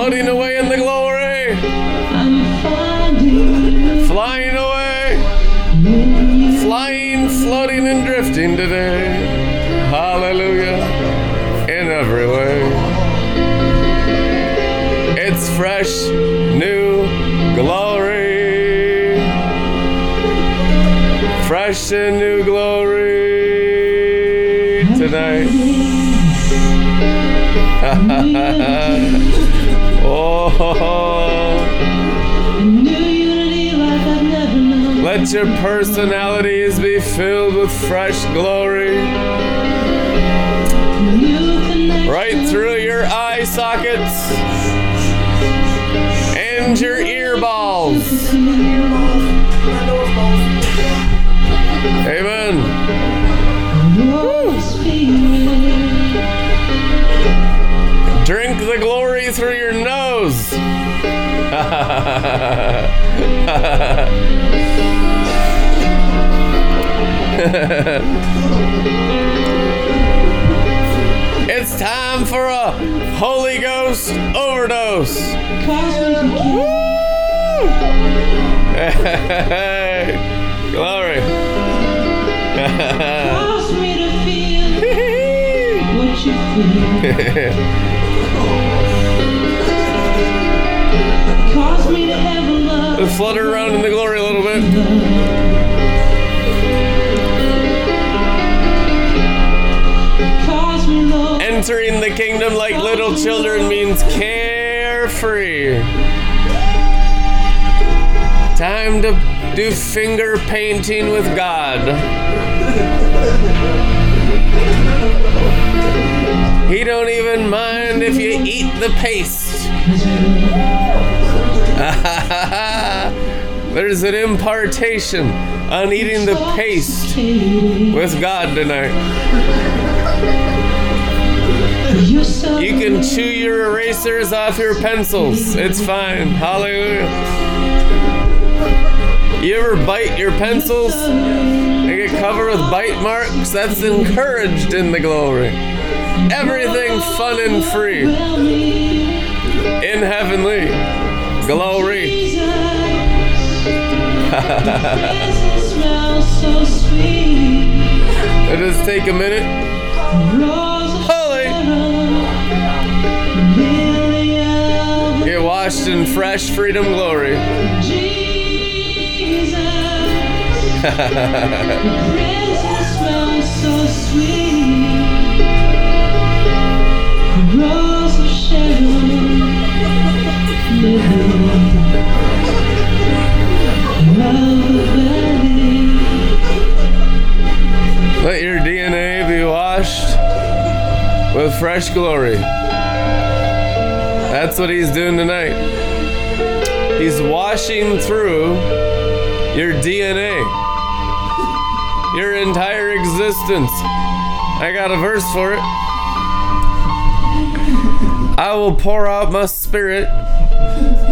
floating away in the glory, flying away, flying, floating, and drifting today. Hallelujah. In every way. It's fresh, new glory. Fresh and new glory tonight. oh. New unity like I've never known. Let your personalities be filled with fresh glory right through your eye sockets and your ear balls. Amen. Spirit. Drink the glory through your nose. it's time for a Holy Ghost overdose. Glory. Cause me to feel what you feel. flutter around in the glory a little bit. Entering the kingdom like little children means carefree. Time to do finger painting with God. He don't even mind if you eat the paste. There's an impartation on eating the paste with God tonight. You can chew your erasers off your pencils. It's fine. Hallelujah. You ever bite your pencils and get covered with bite marks? That's encouraged in the glory. Everything fun and free in heavenly glory. Let us take a minute. Holy. Get washed in fresh freedom glory. Jesus. with fresh glory. That's what he's doing tonight. He's washing through your DNA, your entire existence. I got a verse for it. I will pour out my spirit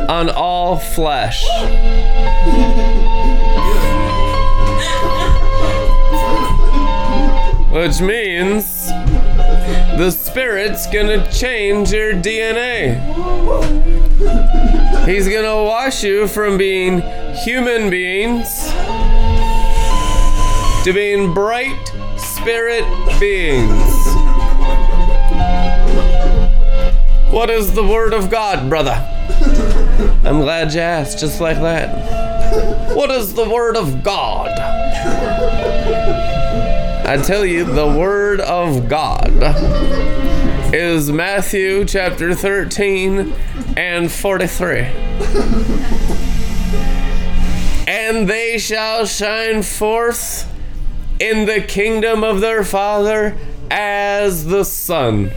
on all flesh. Which means the spirit's gonna change your DNA. He's gonna wash you from being human beings to being bright spirit beings. What is the word of God, brother? I'm glad you asked, just like that. What is the word of God? I tell you, the word of God is Matthew chapter 13 and 43. and they shall shine forth in the kingdom of their Father as the sun.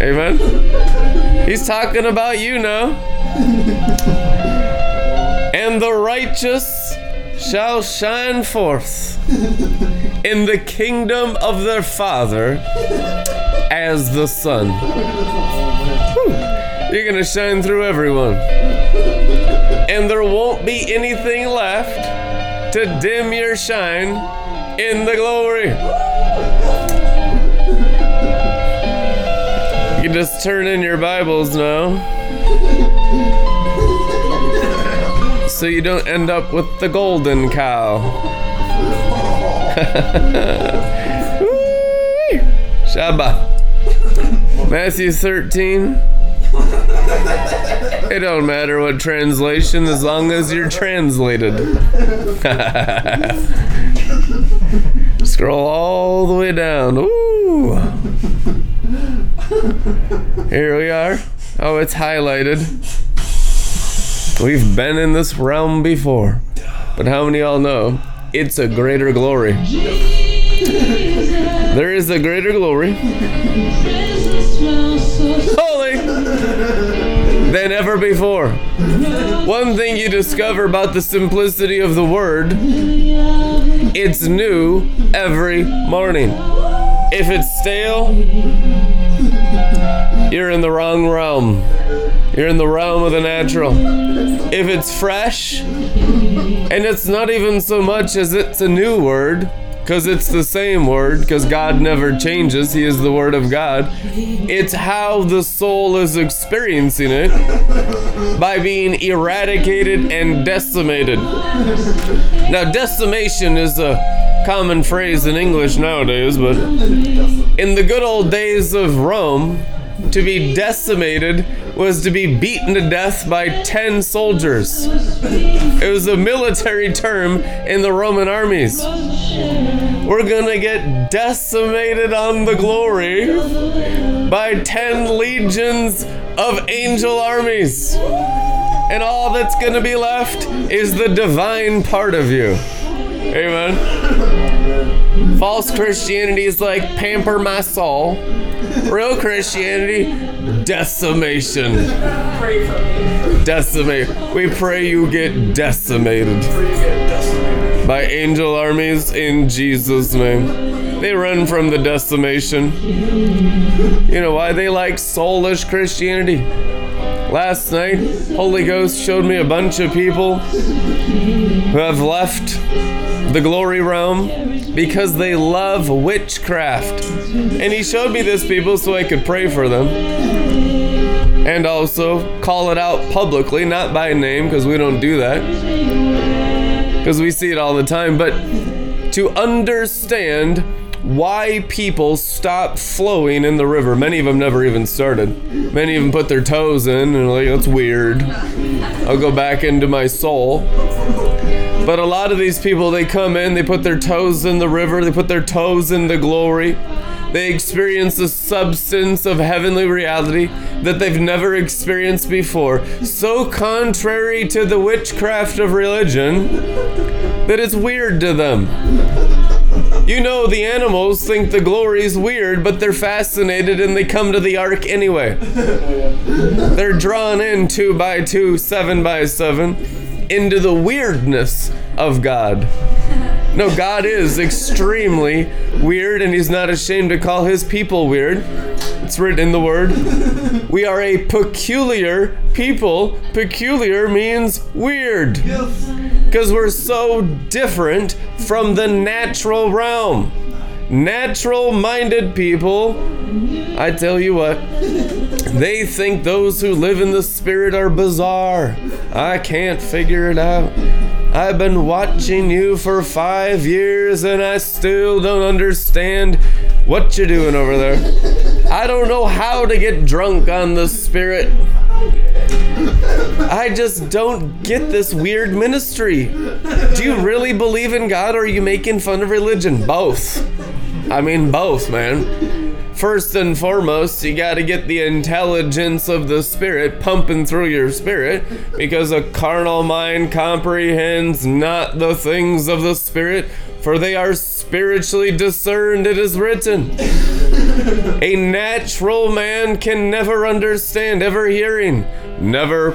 Amen. He's talking about you now. And the righteous shall shine forth in the kingdom of their Father as the sun. You're going to shine through everyone. And there won't be anything left to dim your shine in the glory. You can just turn in your Bibles now. So you don't end up with the golden cow. Shabbat. Matthew 13. It don't matter what translation as long as you're translated. Scroll all the way down. Ooh. Here we are. Oh, it's highlighted. We've been in this realm before. But how many of y'all know it's a greater glory? There is a greater glory. Holy! Than ever before. One thing you discover about the simplicity of the word, it's new every morning. If it's stale, you're in the wrong realm. You're in the realm of the natural. If it's fresh, and it's not even so much as it's a new word, because it's the same word, because God never changes, He is the Word of God. It's how the soul is experiencing it by being eradicated and decimated. Now, decimation is a common phrase in English nowadays, but in the good old days of Rome, to be decimated was to be beaten to death by 10 soldiers. It was a military term in the Roman armies. We're gonna get decimated on the glory by 10 legions of angel armies. And all that's gonna be left is the divine part of you. Amen. False Christianity is like pamper my soul. Real Christianity, decimation. Decimate. We pray you get decimated by angel armies in Jesus' name. They run from the decimation. You know why they like soulish Christianity? Last night, Holy Ghost showed me a bunch of people who have left the glory realm because they love witchcraft. And he showed me this people so I could pray for them. And also call it out publicly, not by name, because we don't do that. Because we see it all the time. But to understand why people stop flowing in the river. Many of them never even started. Many them put their toes in and like, that's weird. I'll go back into my soul. But a lot of these people, they come in, they put their toes in the river, they put their toes in the glory. They experience the substance of heavenly reality that they've never experienced before. So contrary to the witchcraft of religion that it's weird to them. You know, the animals think the glory's weird, but they're fascinated and they come to the ark anyway. They're drawn in two by two, seven by seven, into the weirdness of God. No, God is extremely weird, and He's not ashamed to call His people weird. It's written in the Word. We are a peculiar people. Peculiar means weird. Because we're so different from the natural realm. Natural minded people, I tell you what, they think those who live in the Spirit are bizarre. I can't figure it out. I've been watching you for five years and I still don't understand what you're doing over there. I don't know how to get drunk on the Spirit. I just don't get this weird ministry. Do you really believe in God or are you making fun of religion? Both. I mean, both, man. First and foremost, you got to get the intelligence of the Spirit pumping through your spirit because a carnal mind comprehends not the things of the Spirit, for they are spiritually discerned, it is written. A natural man can never understand, ever hearing, never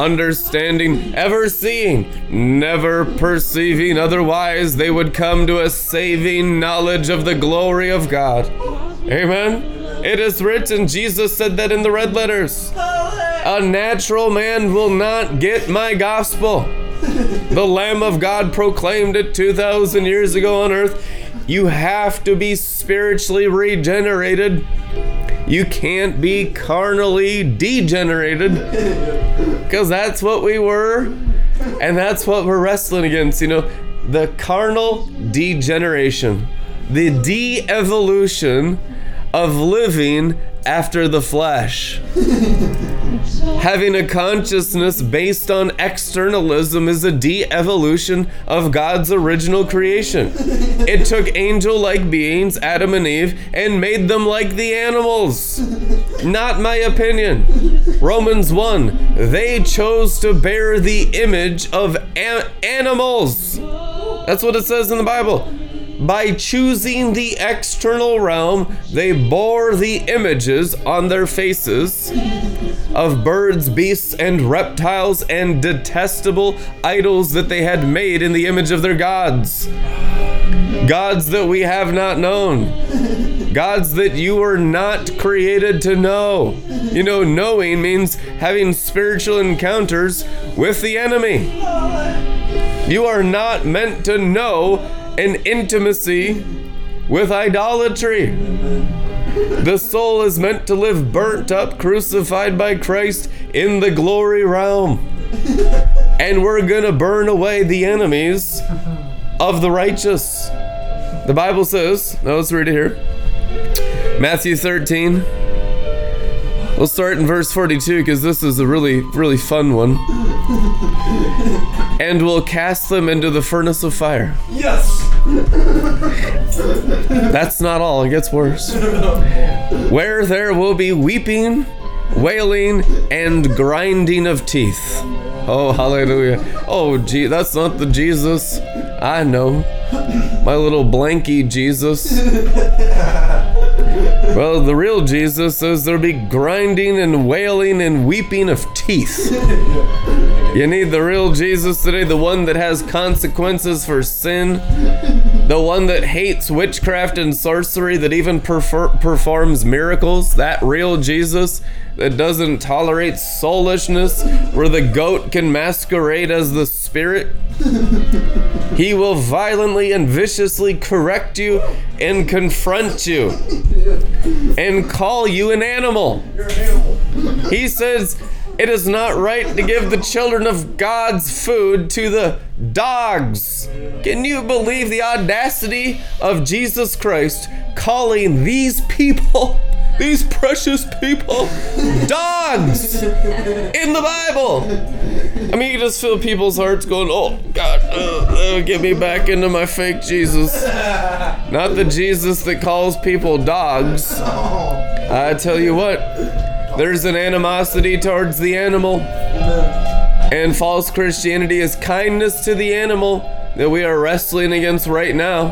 understanding, ever seeing, never perceiving. Otherwise, they would come to a saving knowledge of the glory of God. Amen. It is written, Jesus said that in the red letters. A natural man will not get my gospel. The Lamb of God proclaimed it 2,000 years ago on earth. You have to be spiritually regenerated. You can't be carnally degenerated because that's what we were and that's what we're wrestling against. You know, the carnal degeneration, the de evolution of living after the flesh. Having a consciousness based on externalism is a de evolution of God's original creation. It took angel like beings, Adam and Eve, and made them like the animals. Not my opinion. Romans 1 They chose to bear the image of animals. That's what it says in the Bible. By choosing the external realm, they bore the images on their faces of birds, beasts, and reptiles and detestable idols that they had made in the image of their gods. Gods that we have not known. Gods that you were not created to know. You know, knowing means having spiritual encounters with the enemy. You are not meant to know an intimacy with idolatry. The soul is meant to live burnt up, crucified by Christ in the glory realm. And we're going to burn away the enemies of the righteous. The Bible says, now let's read it here Matthew 13. We'll start in verse 42 because this is a really, really fun one. And we'll cast them into the furnace of fire. Yes. That's not all, it gets worse. Where there will be weeping, wailing, and grinding of teeth. Oh, hallelujah. Oh, gee, that's not the Jesus I know. My little blanky Jesus. Well, the real Jesus says there'll be grinding and wailing and weeping of teeth. You need the real Jesus today, the one that has consequences for sin, the one that hates witchcraft and sorcery, that even prefer- performs miracles, that real Jesus that doesn't tolerate soulishness, where the goat can masquerade as the spirit. He will violently and viciously correct you and confront you and call you an animal. He says, It is not right to give the children of God's food to the dogs. Can you believe the audacity of Jesus Christ calling these people, these precious people, dogs in the Bible? I mean, you just feel people's hearts going, Oh, God, uh, uh, get me back into my fake Jesus. Not the Jesus that calls people dogs. I tell you what, there's an animosity towards the animal. And false Christianity is kindness to the animal that we are wrestling against right now.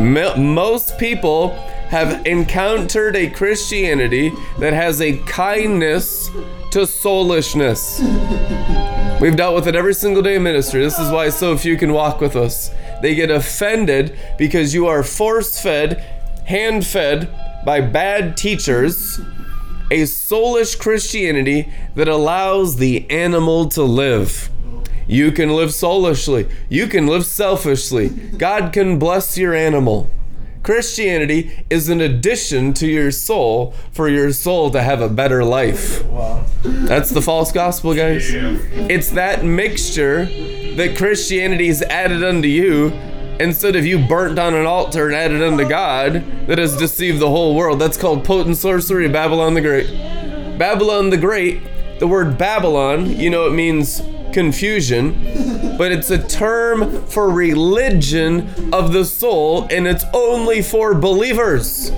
Most people have encountered a Christianity that has a kindness to soulishness. We've dealt with it every single day in ministry. This is why so few can walk with us. They get offended because you are force fed, hand fed by bad teachers a soulish Christianity that allows the animal to live. You can live soulishly, you can live selfishly. God can bless your animal. Christianity is an addition to your soul for your soul to have a better life. That's the false gospel, guys. It's that mixture that Christianity is added unto you instead of you burnt on an altar and added unto God that has deceived the whole world. That's called potent sorcery, Babylon the Great. Babylon the Great, the word Babylon, you know, it means confusion, but it's a term for religion of the soul and it's only for believers.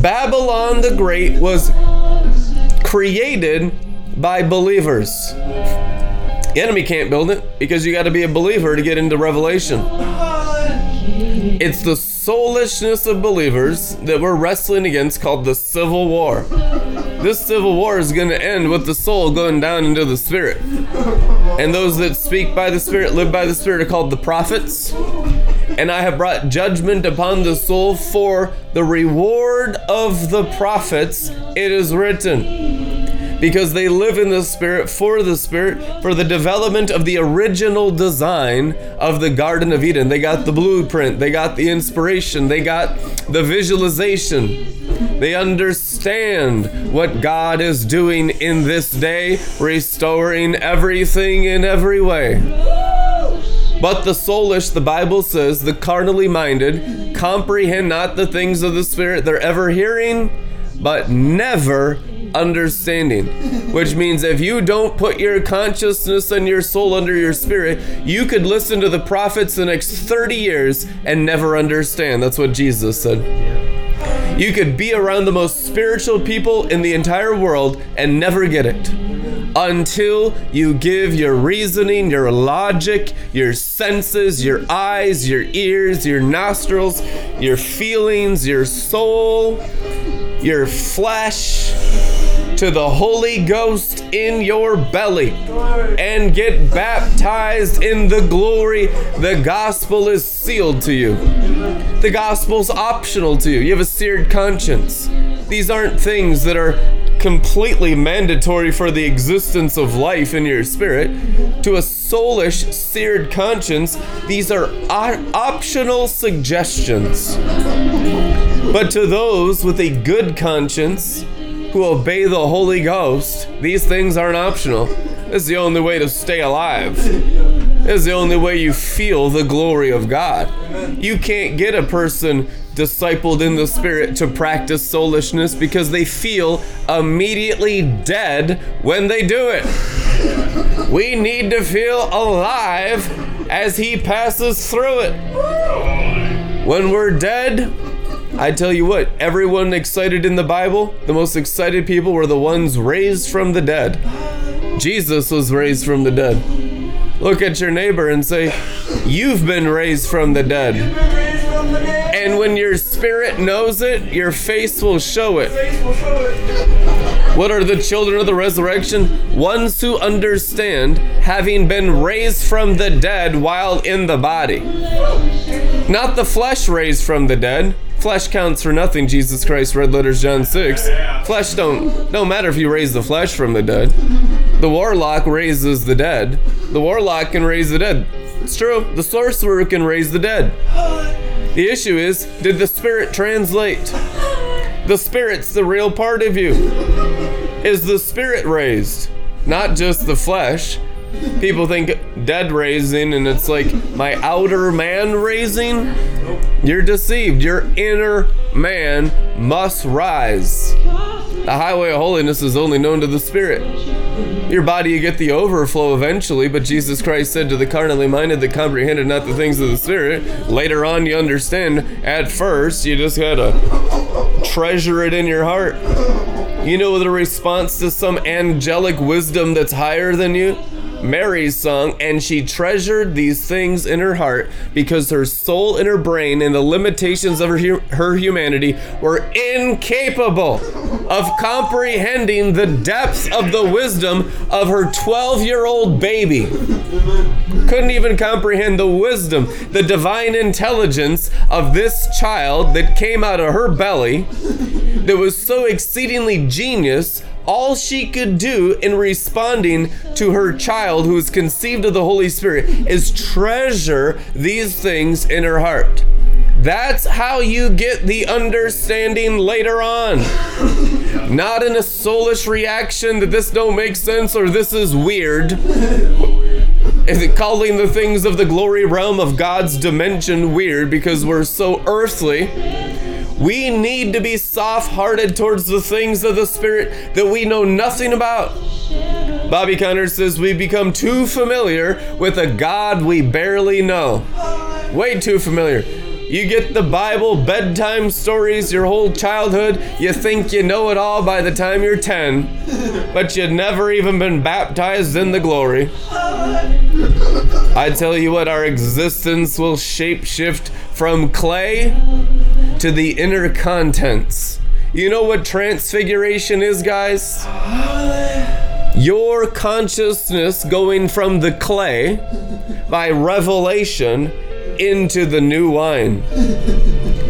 Babylon the Great was created by believers. The enemy can't build it because you got to be a believer to get into Revelation. It's the soulishness of believers that we're wrestling against called the Civil War. This Civil War is going to end with the soul going down into the Spirit. And those that speak by the Spirit, live by the Spirit, are called the prophets. And I have brought judgment upon the soul for the reward of the prophets, it is written. Because they live in the Spirit for the Spirit for the development of the original design of the Garden of Eden. They got the blueprint, they got the inspiration, they got the visualization. They understand what God is doing in this day, restoring everything in every way. But the soulish, the Bible says, the carnally minded, comprehend not the things of the Spirit. They're ever hearing, but never understanding. Which means if you don't put your consciousness and your soul under your spirit, you could listen to the prophets the next 30 years and never understand. That's what Jesus said. You could be around the most spiritual people in the entire world and never get it until you give your reasoning, your logic, your senses, your eyes, your ears, your nostrils, your feelings, your soul, your flesh to the Holy Ghost in your belly and get baptized in the glory. The gospel is sealed to you. The gospel's optional to you. You have a seared conscience. These aren't things that are completely mandatory for the existence of life in your spirit. To a soulish, seared conscience, these are optional suggestions. But to those with a good conscience who obey the Holy Ghost, these things aren't optional. It's the only way to stay alive. It's the only way you feel the glory of God. You can't get a person discipled in the spirit to practice soulishness because they feel immediately dead when they do it. We need to feel alive as he passes through it. When we're dead, I tell you what, everyone excited in the Bible, the most excited people were the ones raised from the dead. Jesus was raised from the dead. Look at your neighbor and say, You've been raised from the dead. And when your spirit knows it, your face will show it. What are the children of the resurrection? Ones who understand having been raised from the dead while in the body. Not the flesh raised from the dead. Flesh counts for nothing, Jesus Christ, red letters John 6. Flesh don't don't matter if you raise the flesh from the dead. The warlock raises the dead. The warlock can raise the dead. It's true. The sorcerer can raise the dead. The issue is, did the spirit translate? The spirit's the real part of you. Is the spirit raised? Not just the flesh. People think dead raising and it's like my outer man raising. You're deceived. Your inner man must rise. The highway of holiness is only known to the spirit. Your body, you get the overflow eventually, but Jesus Christ said to the carnally minded that comprehended not the things of the Spirit. Later on, you understand. At first, you just gotta treasure it in your heart. You know the response to some angelic wisdom that's higher than you? Mary's song, and she treasured these things in her heart because her soul and her brain and the limitations of her, her humanity were incapable of comprehending the depths of the wisdom of her 12 year old baby. Couldn't even comprehend the wisdom, the divine intelligence of this child that came out of her belly that was so exceedingly genius all she could do in responding to her child who is conceived of the Holy Spirit is treasure these things in her heart. That's how you get the understanding later on. Not in a soulish reaction that this don't make sense or this is weird. Is it calling the things of the glory realm of God's dimension weird because we're so earthly? We need to be soft hearted towards the things of the Spirit that we know nothing about. Bobby Conner says we become too familiar with a God we barely know. Way too familiar. You get the Bible, bedtime stories, your whole childhood. You think you know it all by the time you're 10, but you've never even been baptized in the glory. I tell you what, our existence will shapeshift from clay to the inner contents. You know what transfiguration is, guys? Your consciousness going from the clay by revelation into the new wine.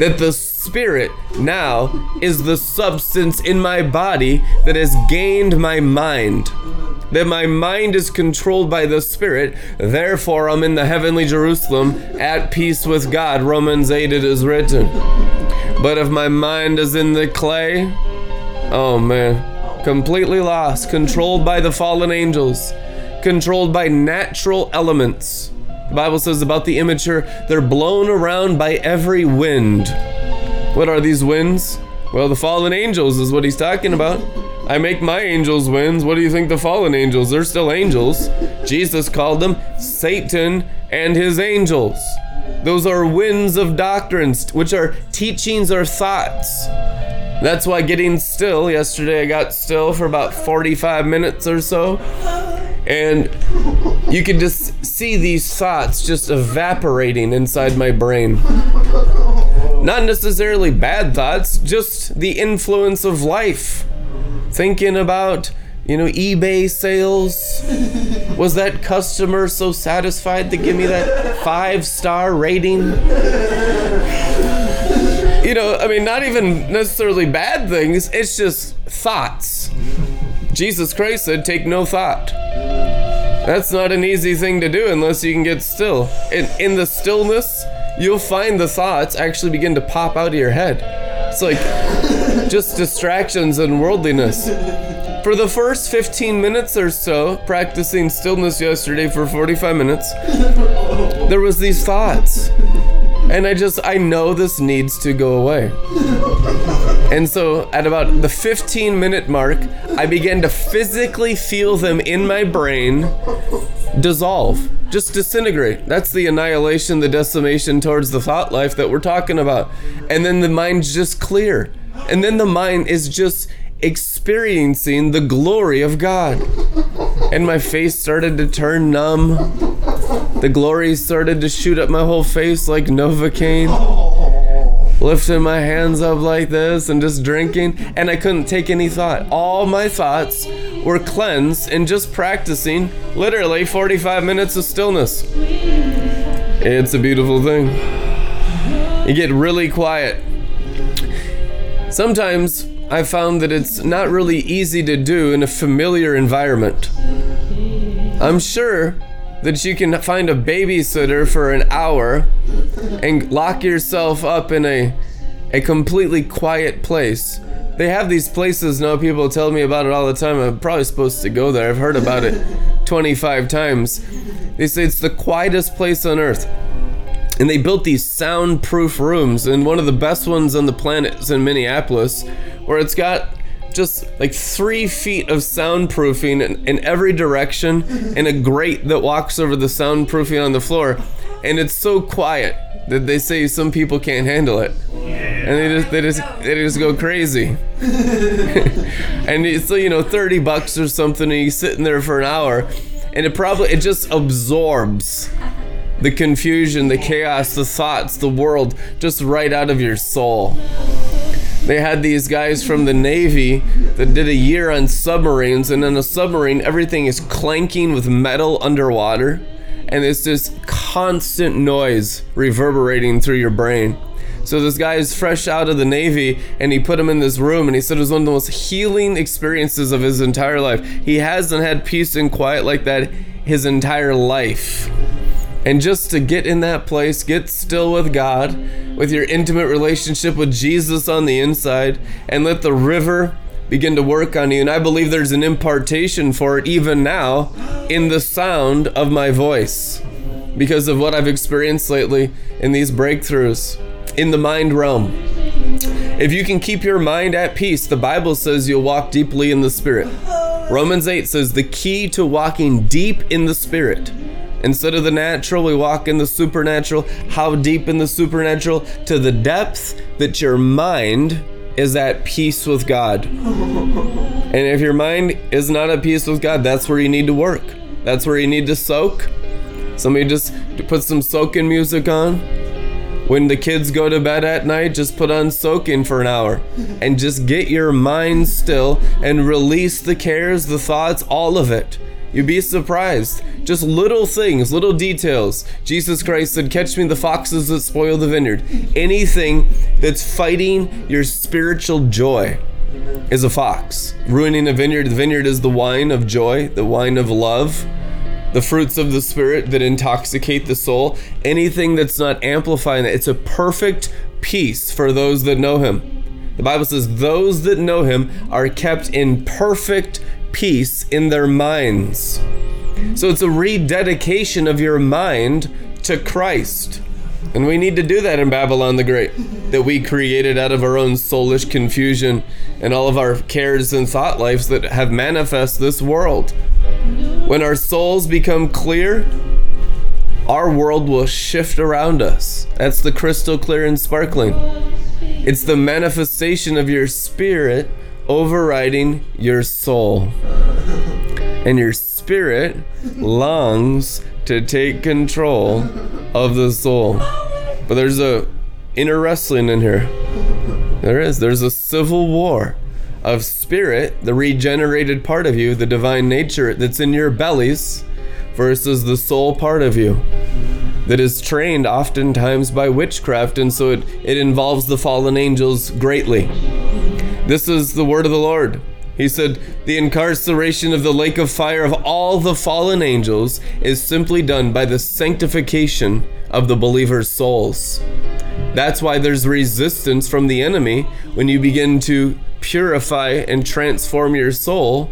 That the spirit now is the substance in my body that has gained my mind. That my mind is controlled by the Spirit, therefore I'm in the heavenly Jerusalem at peace with God. Romans 8 it is written. But if my mind is in the clay, oh man, completely lost, controlled by the fallen angels, controlled by natural elements. The Bible says about the immature, they're blown around by every wind. What are these winds? Well, the fallen angels is what he's talking about. I make my angels winds. What do you think the fallen angels? They're still angels. Jesus called them Satan and his angels. Those are winds of doctrines, which are teachings or thoughts. That's why getting still, yesterday I got still for about 45 minutes or so. And you could just see these thoughts just evaporating inside my brain. Not necessarily bad thoughts, just the influence of life. Thinking about, you know, eBay sales. Was that customer so satisfied to give me that five star rating? You know, I mean, not even necessarily bad things, it's just thoughts. Jesus Christ said, take no thought. That's not an easy thing to do unless you can get still. In, in the stillness, you'll find the thoughts actually begin to pop out of your head. It's like just distractions and worldliness. For the first 15 minutes or so, practicing stillness yesterday for 45 minutes, oh. there was these thoughts. And I just I know this needs to go away. And so at about the 15 minute mark, I began to physically feel them in my brain dissolve, just disintegrate. That's the annihilation, the decimation towards the thought life that we're talking about. And then the mind's just clear. And then the mind is just experiencing the glory of God. And my face started to turn numb. The glory started to shoot up my whole face like Novocaine. Lifting my hands up like this and just drinking, and I couldn't take any thought. All my thoughts were cleansed in just practicing literally 45 minutes of stillness. It's a beautiful thing. You get really quiet. Sometimes I found that it's not really easy to do in a familiar environment. I'm sure that you can find a babysitter for an hour and lock yourself up in a a completely quiet place. They have these places now people tell me about it all the time. I'm probably supposed to go there. I've heard about it 25 times. They say it's the quietest place on earth. And they built these soundproof rooms, and one of the best ones on the planet is in Minneapolis, where it's got just like three feet of soundproofing in, in every direction and a grate that walks over the soundproofing on the floor. And it's so quiet that they say some people can't handle it. And they just they just they just go crazy. and it's so you know 30 bucks or something and you're sitting there for an hour and it probably it just absorbs the confusion, the chaos, the thoughts, the world just right out of your soul. They had these guys from the Navy that did a year on submarines, and in a submarine, everything is clanking with metal underwater, and it's this constant noise reverberating through your brain. So this guy is fresh out of the Navy, and he put him in this room, and he said it was one of the most healing experiences of his entire life. He hasn't had peace and quiet like that his entire life. And just to get in that place, get still with God, with your intimate relationship with Jesus on the inside, and let the river begin to work on you. And I believe there's an impartation for it even now in the sound of my voice because of what I've experienced lately in these breakthroughs in the mind realm. If you can keep your mind at peace, the Bible says you'll walk deeply in the Spirit. Romans 8 says the key to walking deep in the Spirit Instead of the natural, we walk in the supernatural. How deep in the supernatural? To the depth that your mind is at peace with God. And if your mind is not at peace with God, that's where you need to work. That's where you need to soak. Somebody just put some soaking music on. When the kids go to bed at night, just put on soaking for an hour and just get your mind still and release the cares, the thoughts, all of it You'd be surprised. Just little things, little details. Jesus Christ said, Catch me the foxes that spoil the vineyard. Anything that's fighting your spiritual joy is a fox. Ruining a vineyard. The vineyard is the wine of joy, the wine of love, the fruits of the spirit that intoxicate the soul. Anything that's not amplifying that, it's a perfect peace for those that know him. The Bible says, Those that know him are kept in perfect peace in their minds. So it's a rededication of your mind to Christ. And we need to do that in Babylon the Great, that we created out of our own soulish confusion and all of our cares and thought lives that have manifest this world. When our souls become clear, our world will shift around us. That's the crystal clear and sparkling. It's the manifestation of your spirit overriding your soul. And your spirit longs to take control of the soul. But there's a inner wrestling in here. There is. There's a civil war of spirit, the regenerated part of you, the divine nature that's in your bellies, versus the soul part of you that is trained oftentimes by witchcraft, and so it, it involves the fallen angels greatly. This is the word of the Lord. He said, The incarceration of the lake of fire of all the fallen angels is simply done by the sanctification of the believer's souls. That's why there's resistance from the enemy when you begin to purify and transform your soul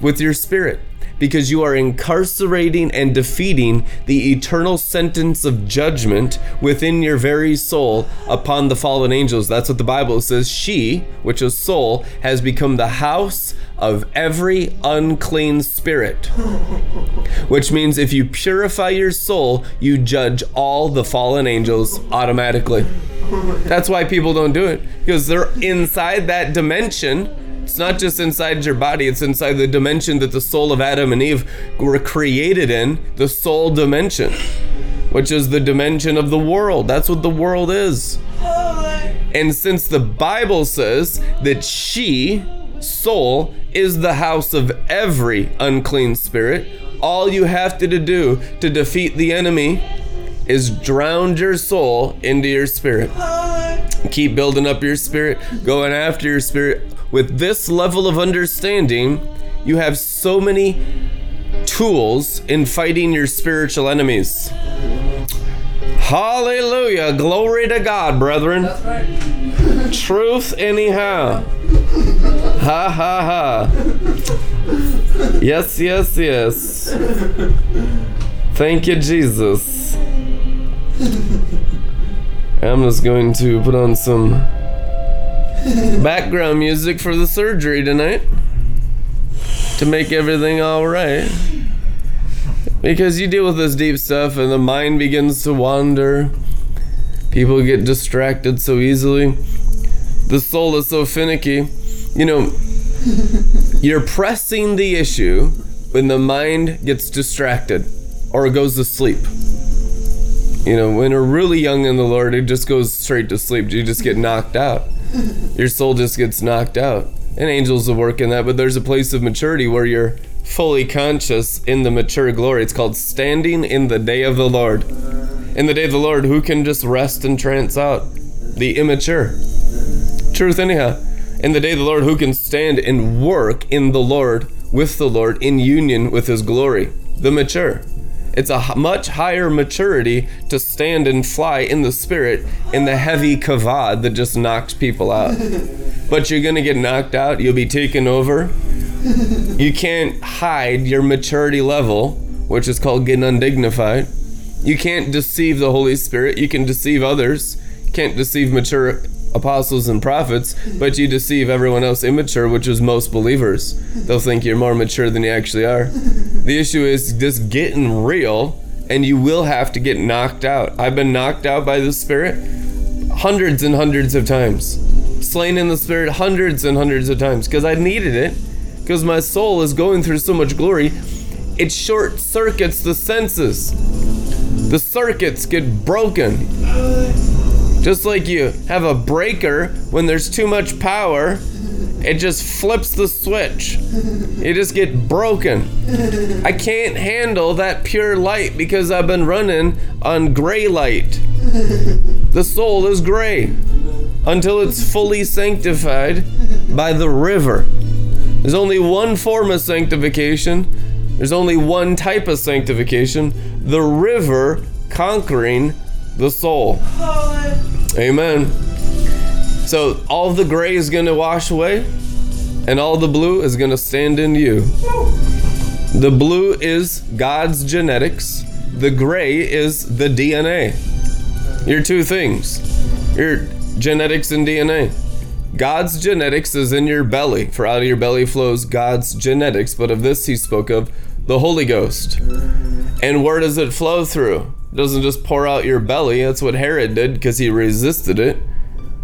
with your spirit because you are incarcerating and defeating the eternal sentence of judgment within your very soul upon the fallen angels. That's what the Bible says. She, which is soul, has become the house of every unclean spirit. Which means if you purify your soul, you judge all the fallen angels automatically. That's why people don't do it because they're inside that dimension it's not just inside your body, it's inside the dimension that the soul of Adam and Eve were created in, the soul dimension, which is the dimension of the world. That's what the world is. And since the Bible says that she, soul, is the house of every unclean spirit, all you have to do to defeat the enemy is drown your soul into your spirit. Keep building up your spirit, going after your spirit with this level of understanding, you have so many tools in fighting your spiritual enemies. Hallelujah. Glory to God, brethren. Right. Truth, anyhow. Ha ha ha. Yes, yes, yes. Thank you, Jesus. I'm just going to put on some background music for the surgery tonight to make everything all right. Because you deal with this deep stuff and the mind begins to wander. People get distracted so easily. The soul is so finicky. You know, you're pressing the issue when the mind gets distracted or goes to sleep. You know, when we're really young in the Lord, it just goes straight to sleep. You just get knocked out your soul just gets knocked out. And angels will work in that, but there's a place of maturity where you're fully conscious in the mature glory. It's called standing in the day of the Lord. In the day of the Lord, who can just rest and trance out? The immature. Truth, anyhow. In the day of the Lord, who can stand and work in the Lord, with the Lord, in union with his glory? The mature. It's a much higher maturity to stand and fly in the spirit in the heavy kavod that just knocks people out. but you're going to get knocked out, you'll be taken over. You can't hide your maturity level, which is called getting undignified. You can't deceive the Holy Spirit, you can deceive others. You can't deceive mature apostles and prophets, but you deceive everyone else immature, which is most believers. They'll think you're more mature than you actually are. The issue is just getting real, and you will have to get knocked out. I've been knocked out by the Spirit hundreds and hundreds of times, slain in the Spirit hundreds and hundreds of times because I needed it, because my soul is going through so much glory. It short circuits the senses. The circuits get broken just like you have a breaker when there's too much power it just flips the switch. You just get broken. I can't handle that pure light because I've been running on gray light. The soul is gray until it's fully sanctified by the river. There's only one form of sanctification, there's only one type of sanctification the river conquering the soul. Amen. So all the gray is going to wash away, and all the blue is going to stand in you. The blue is God's genetics, the gray is the DNA. Your two things your genetics and DNA. God's genetics is in your belly, for out of your belly flows God's genetics, but of this he spoke of the Holy Ghost. And where does it flow through? Doesn't just pour out your belly. That's what Herod did because he resisted it,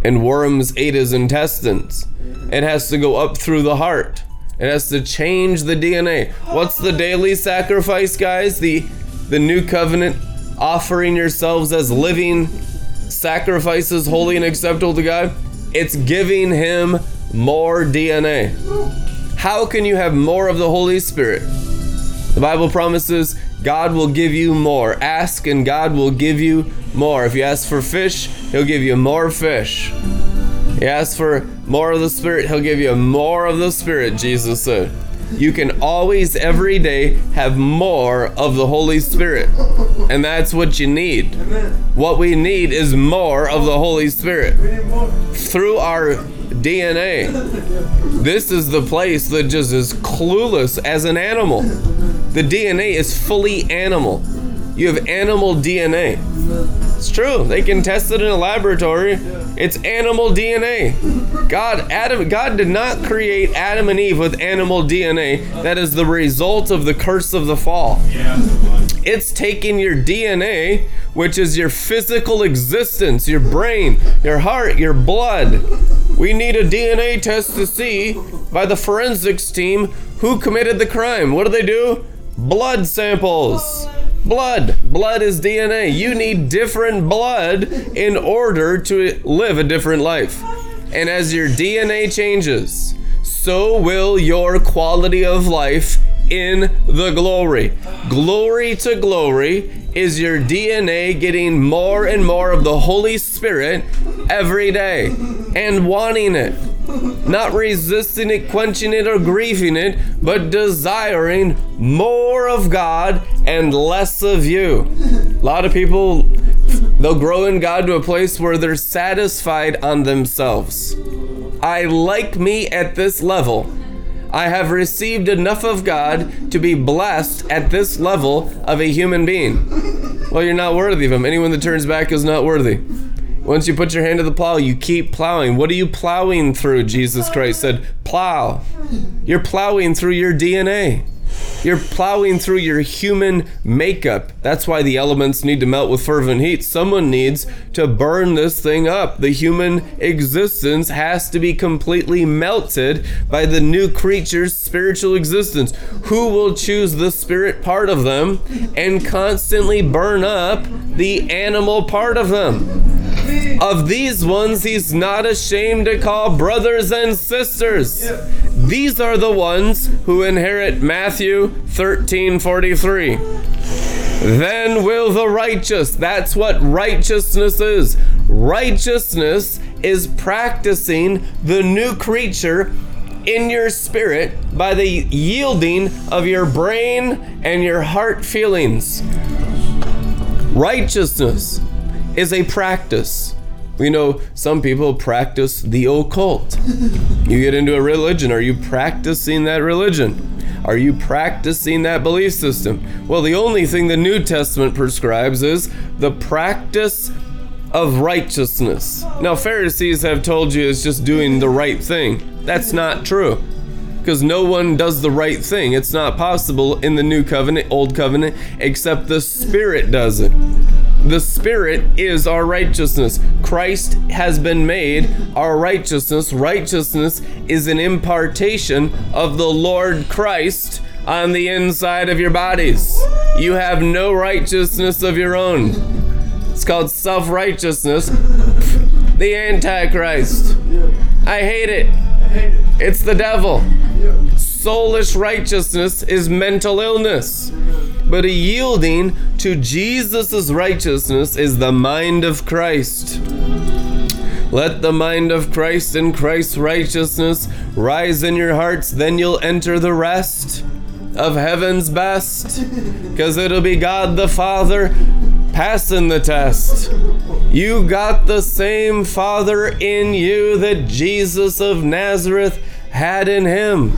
and worms ate his intestines. It has to go up through the heart. It has to change the DNA. What's the daily sacrifice, guys? The the new covenant offering yourselves as living sacrifices, holy and acceptable to God. It's giving him more DNA. How can you have more of the Holy Spirit? The Bible promises God will give you more. Ask and God will give you more. If you ask for fish, He'll give you more fish. You ask for more of the Spirit, He'll give you more of the Spirit, Jesus said. You can always, every day, have more of the Holy Spirit. And that's what you need. What we need is more of the Holy Spirit through our DNA. This is the place that just is clueless as an animal. The DNA is fully animal. You have animal DNA. It's true. They can test it in a laboratory. It's animal DNA. God Adam God did not create Adam and Eve with animal DNA. That is the result of the curse of the fall. It's taking your DNA, which is your physical existence, your brain, your heart, your blood. We need a DNA test to see by the forensics team who committed the crime. What do they do? Blood samples. Blood. Blood is DNA. You need different blood in order to live a different life. And as your DNA changes, so will your quality of life in the glory. Glory to glory is your DNA getting more and more of the Holy Spirit every day and wanting it. Not resisting it, quenching it, or grieving it, but desiring more of God and less of you. A lot of people, they'll grow in God to a place where they're satisfied on themselves. I like me at this level. I have received enough of God to be blessed at this level of a human being. Well, you're not worthy of Him. Anyone that turns back is not worthy. Once you put your hand to the plow, you keep plowing. What are you plowing through? Jesus Christ said, Plow. You're plowing through your DNA. You're plowing through your human makeup. That's why the elements need to melt with fervent heat. Someone needs to burn this thing up. The human existence has to be completely melted by the new creature's spiritual existence. Who will choose the spirit part of them and constantly burn up the animal part of them? Of these ones, he's not ashamed to call brothers and sisters. These are the ones who inherit Matthew 13 43. Then will the righteous, that's what righteousness is. Righteousness is practicing the new creature in your spirit by the yielding of your brain and your heart feelings. Righteousness is a practice. We know some people practice the occult. You get into a religion, are you practicing that religion? Are you practicing that belief system? Well, the only thing the New Testament prescribes is the practice of righteousness. Now, Pharisees have told you it's just doing the right thing. That's not true. Because no one does the right thing. It's not possible in the new covenant, old covenant, except the Spirit does it. The Spirit is our righteousness. Christ has been made our righteousness. Righteousness is an impartation of the Lord Christ on the inside of your bodies. You have no righteousness of your own. It's called self righteousness. The Antichrist. I hate it. It's the devil. Soulish righteousness is mental illness. But a yielding to Jesus' righteousness is the mind of Christ. Let the mind of Christ and Christ's righteousness rise in your hearts, then you'll enter the rest of heaven's best. Because it'll be God the Father passing the test. You got the same Father in you that Jesus of Nazareth had in him.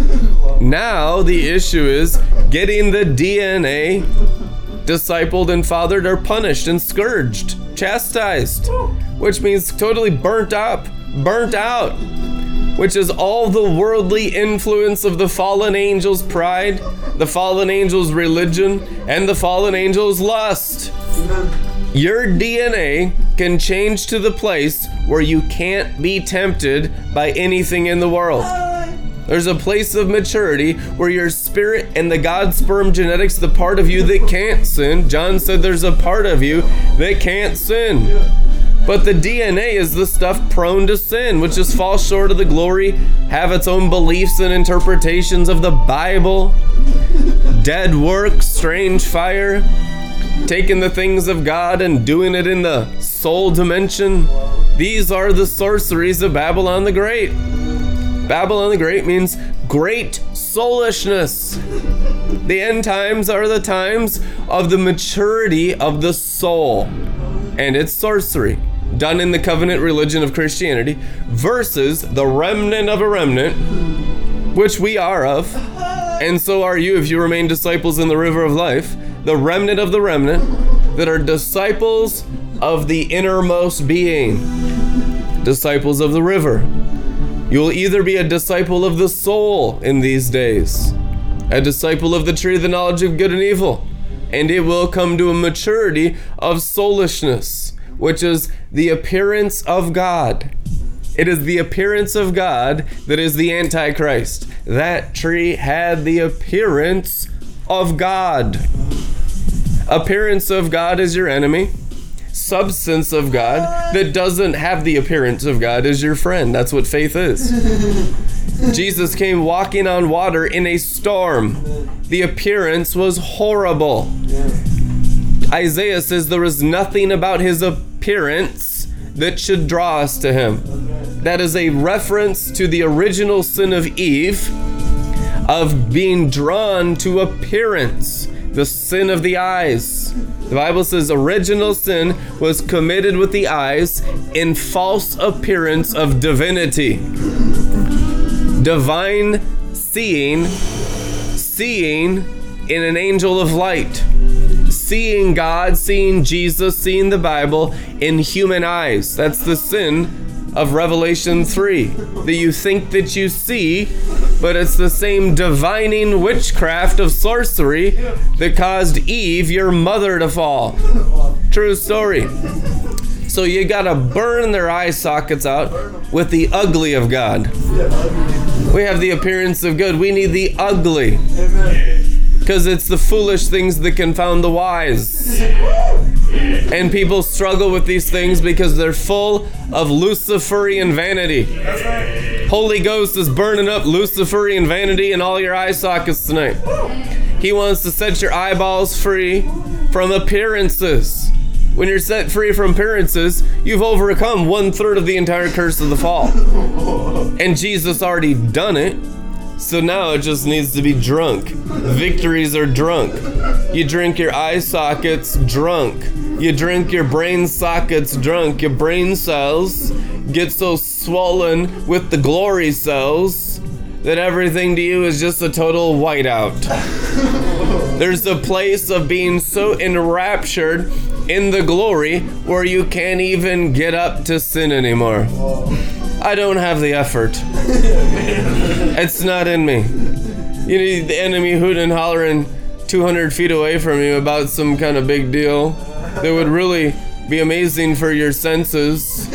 Now the issue is getting the DNA discipled and fathered are punished and scourged, chastised, which means totally burnt up, burnt out, which is all the worldly influence of the fallen angel's pride, the fallen angel's religion, and the fallen angel's lust. Your DNA can change to the place where you can't be tempted by anything in the world. There's a place of maturity where your spirit and the God sperm genetics, the part of you that can't sin, John said there's a part of you that can't sin. But the DNA is the stuff prone to sin, which just falls short of the glory, have its own beliefs and interpretations of the Bible, dead works, strange fire, taking the things of God and doing it in the soul dimension. These are the sorceries of Babylon the Great. Babylon the Great means great soulishness. The end times are the times of the maturity of the soul and its sorcery, done in the covenant religion of Christianity, versus the remnant of a remnant, which we are of, and so are you if you remain disciples in the river of life, the remnant of the remnant that are disciples of the innermost being, disciples of the river. You'll either be a disciple of the soul in these days, a disciple of the tree of the knowledge of good and evil, and it will come to a maturity of soulishness, which is the appearance of God. It is the appearance of God that is the Antichrist. That tree had the appearance of God. Appearance of God is your enemy substance of God that doesn't have the appearance of God is your friend. That's what faith is. Jesus came walking on water in a storm. The appearance was horrible. Isaiah says there was nothing about his appearance that should draw us to him. That is a reference to the original sin of Eve of being drawn to appearance, the sin of the eyes. The Bible says original sin was committed with the eyes in false appearance of divinity. Divine seeing, seeing in an angel of light. Seeing God, seeing Jesus, seeing the Bible in human eyes. That's the sin of Revelation 3. That you think that you see, but it's the same divining witchcraft of sorcery that caused Eve, your mother, to fall. True story. So you gotta burn their eye sockets out with the ugly of God. We have the appearance of good. We need the ugly. Because it's the foolish things that confound the wise. And people struggle with these things because they're full of Luciferian vanity. Holy Ghost is burning up Luciferian vanity in all your eye sockets tonight. He wants to set your eyeballs free from appearances. When you're set free from appearances, you've overcome one third of the entire curse of the fall. And Jesus already done it. So now it just needs to be drunk. Victories are drunk. You drink your eye sockets drunk. You drink your brain sockets drunk. Your brain cells get so swollen with the glory cells that everything to you is just a total whiteout. There's a place of being so enraptured in the glory where you can't even get up to sin anymore. I don't have the effort. It's not in me. You need the enemy hooting and hollering 200 feet away from you about some kind of big deal that would really be amazing for your senses.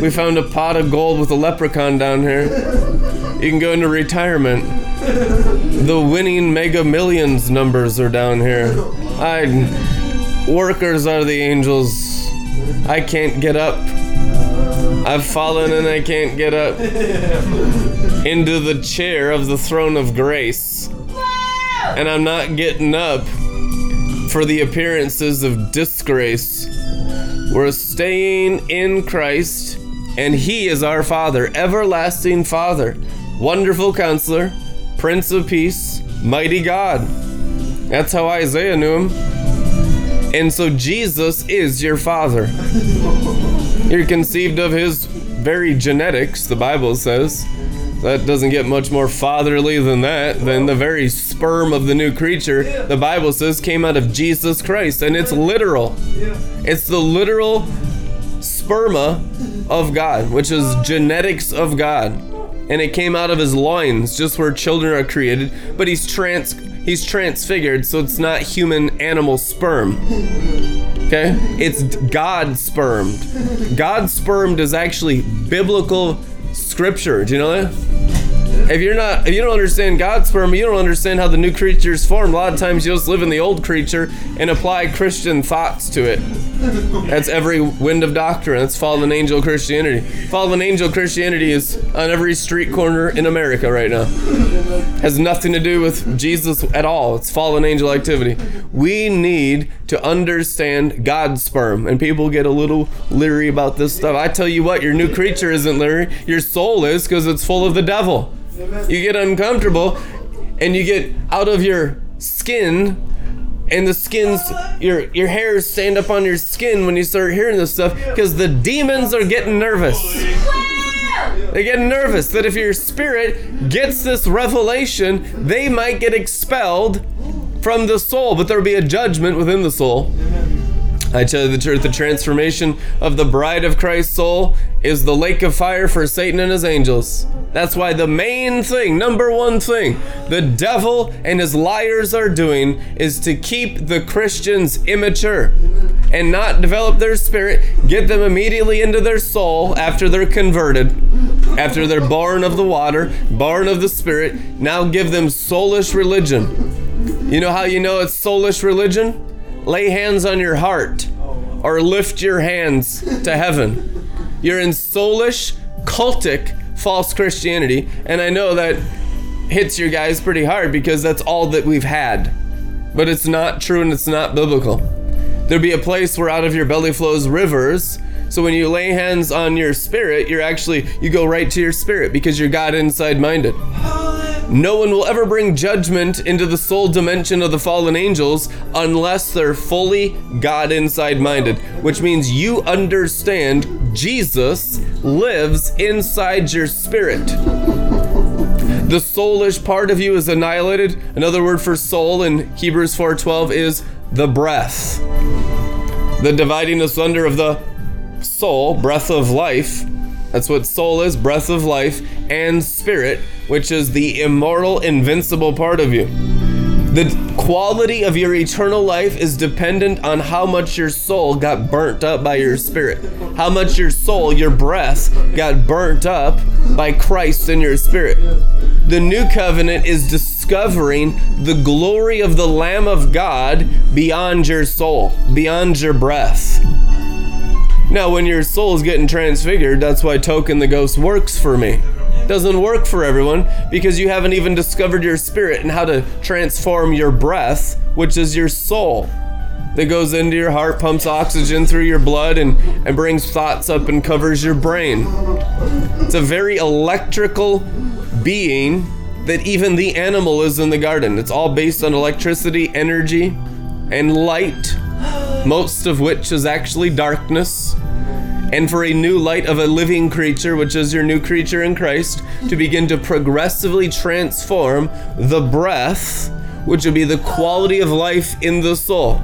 We found a pot of gold with a leprechaun down here. You can go into retirement. The winning mega millions numbers are down here. I workers are the angels. I can't get up. I've fallen and I can't get up into the chair of the throne of grace. And I'm not getting up for the appearances of disgrace. We're staying in Christ, and He is our Father, everlasting Father, wonderful counselor, Prince of Peace, mighty God. That's how Isaiah knew him. And so Jesus is your Father. You're conceived of His very genetics, the Bible says. That doesn't get much more fatherly than that, than the very sperm of the new creature, the Bible says, came out of Jesus Christ. And it's literal. It's the literal sperma of God, which is genetics of God. And it came out of his loins, just where children are created, but he's trans he's transfigured, so it's not human animal sperm. Okay? It's God spermed. God spermed is actually biblical scripture. Do you know that? If you're not, if you don't understand God's sperm, you don't understand how the new creature is formed. A lot of times you just live in the old creature and apply Christian thoughts to it. That's every wind of doctrine. That's fallen angel Christianity. Fallen angel Christianity is on every street corner in America right now. Has nothing to do with Jesus at all. It's fallen angel activity. We need to understand God's sperm, and people get a little leery about this stuff. I tell you what, your new creature isn't leery. Your soul is because it's full of the devil. You get uncomfortable, and you get out of your skin and the skin's your your hairs stand up on your skin when you start hearing this stuff because the demons are getting nervous. They get nervous that if your spirit gets this revelation, they might get expelled from the soul, but there'll be a judgment within the soul. I tell you the truth, the transformation of the bride of Christ's soul is the lake of fire for Satan and his angels. That's why the main thing, number one thing, the devil and his liars are doing is to keep the Christians immature and not develop their spirit, get them immediately into their soul after they're converted, after they're born of the water, born of the spirit. Now give them soulish religion. You know how you know it's soulish religion? Lay hands on your heart or lift your hands to heaven. You're in soulish, cultic, false Christianity. And I know that hits you guys pretty hard because that's all that we've had. But it's not true and it's not biblical. There'll be a place where out of your belly flows rivers. So when you lay hands on your spirit, you're actually, you go right to your spirit because you're God inside minded. No one will ever bring judgment into the soul dimension of the fallen angels unless they're fully God inside minded, which means you understand Jesus lives inside your spirit. The soulish part of you is annihilated. Another word for soul in Hebrews 4:12 is the breath. The dividing asunder of the soul, breath of life. That's what soul is, breath of life, and spirit, which is the immortal, invincible part of you. The quality of your eternal life is dependent on how much your soul got burnt up by your spirit. How much your soul, your breath, got burnt up by Christ in your spirit. The new covenant is discovering the glory of the Lamb of God beyond your soul, beyond your breath. Now, when your soul is getting transfigured, that's why Token the Ghost works for me. Doesn't work for everyone because you haven't even discovered your spirit and how to transform your breath, which is your soul. That goes into your heart, pumps oxygen through your blood, and, and brings thoughts up and covers your brain. It's a very electrical being that even the animal is in the garden. It's all based on electricity, energy, and light, most of which is actually darkness and for a new light of a living creature, which is your new creature in Christ, to begin to progressively transform the breath, which would be the quality of life in the soul.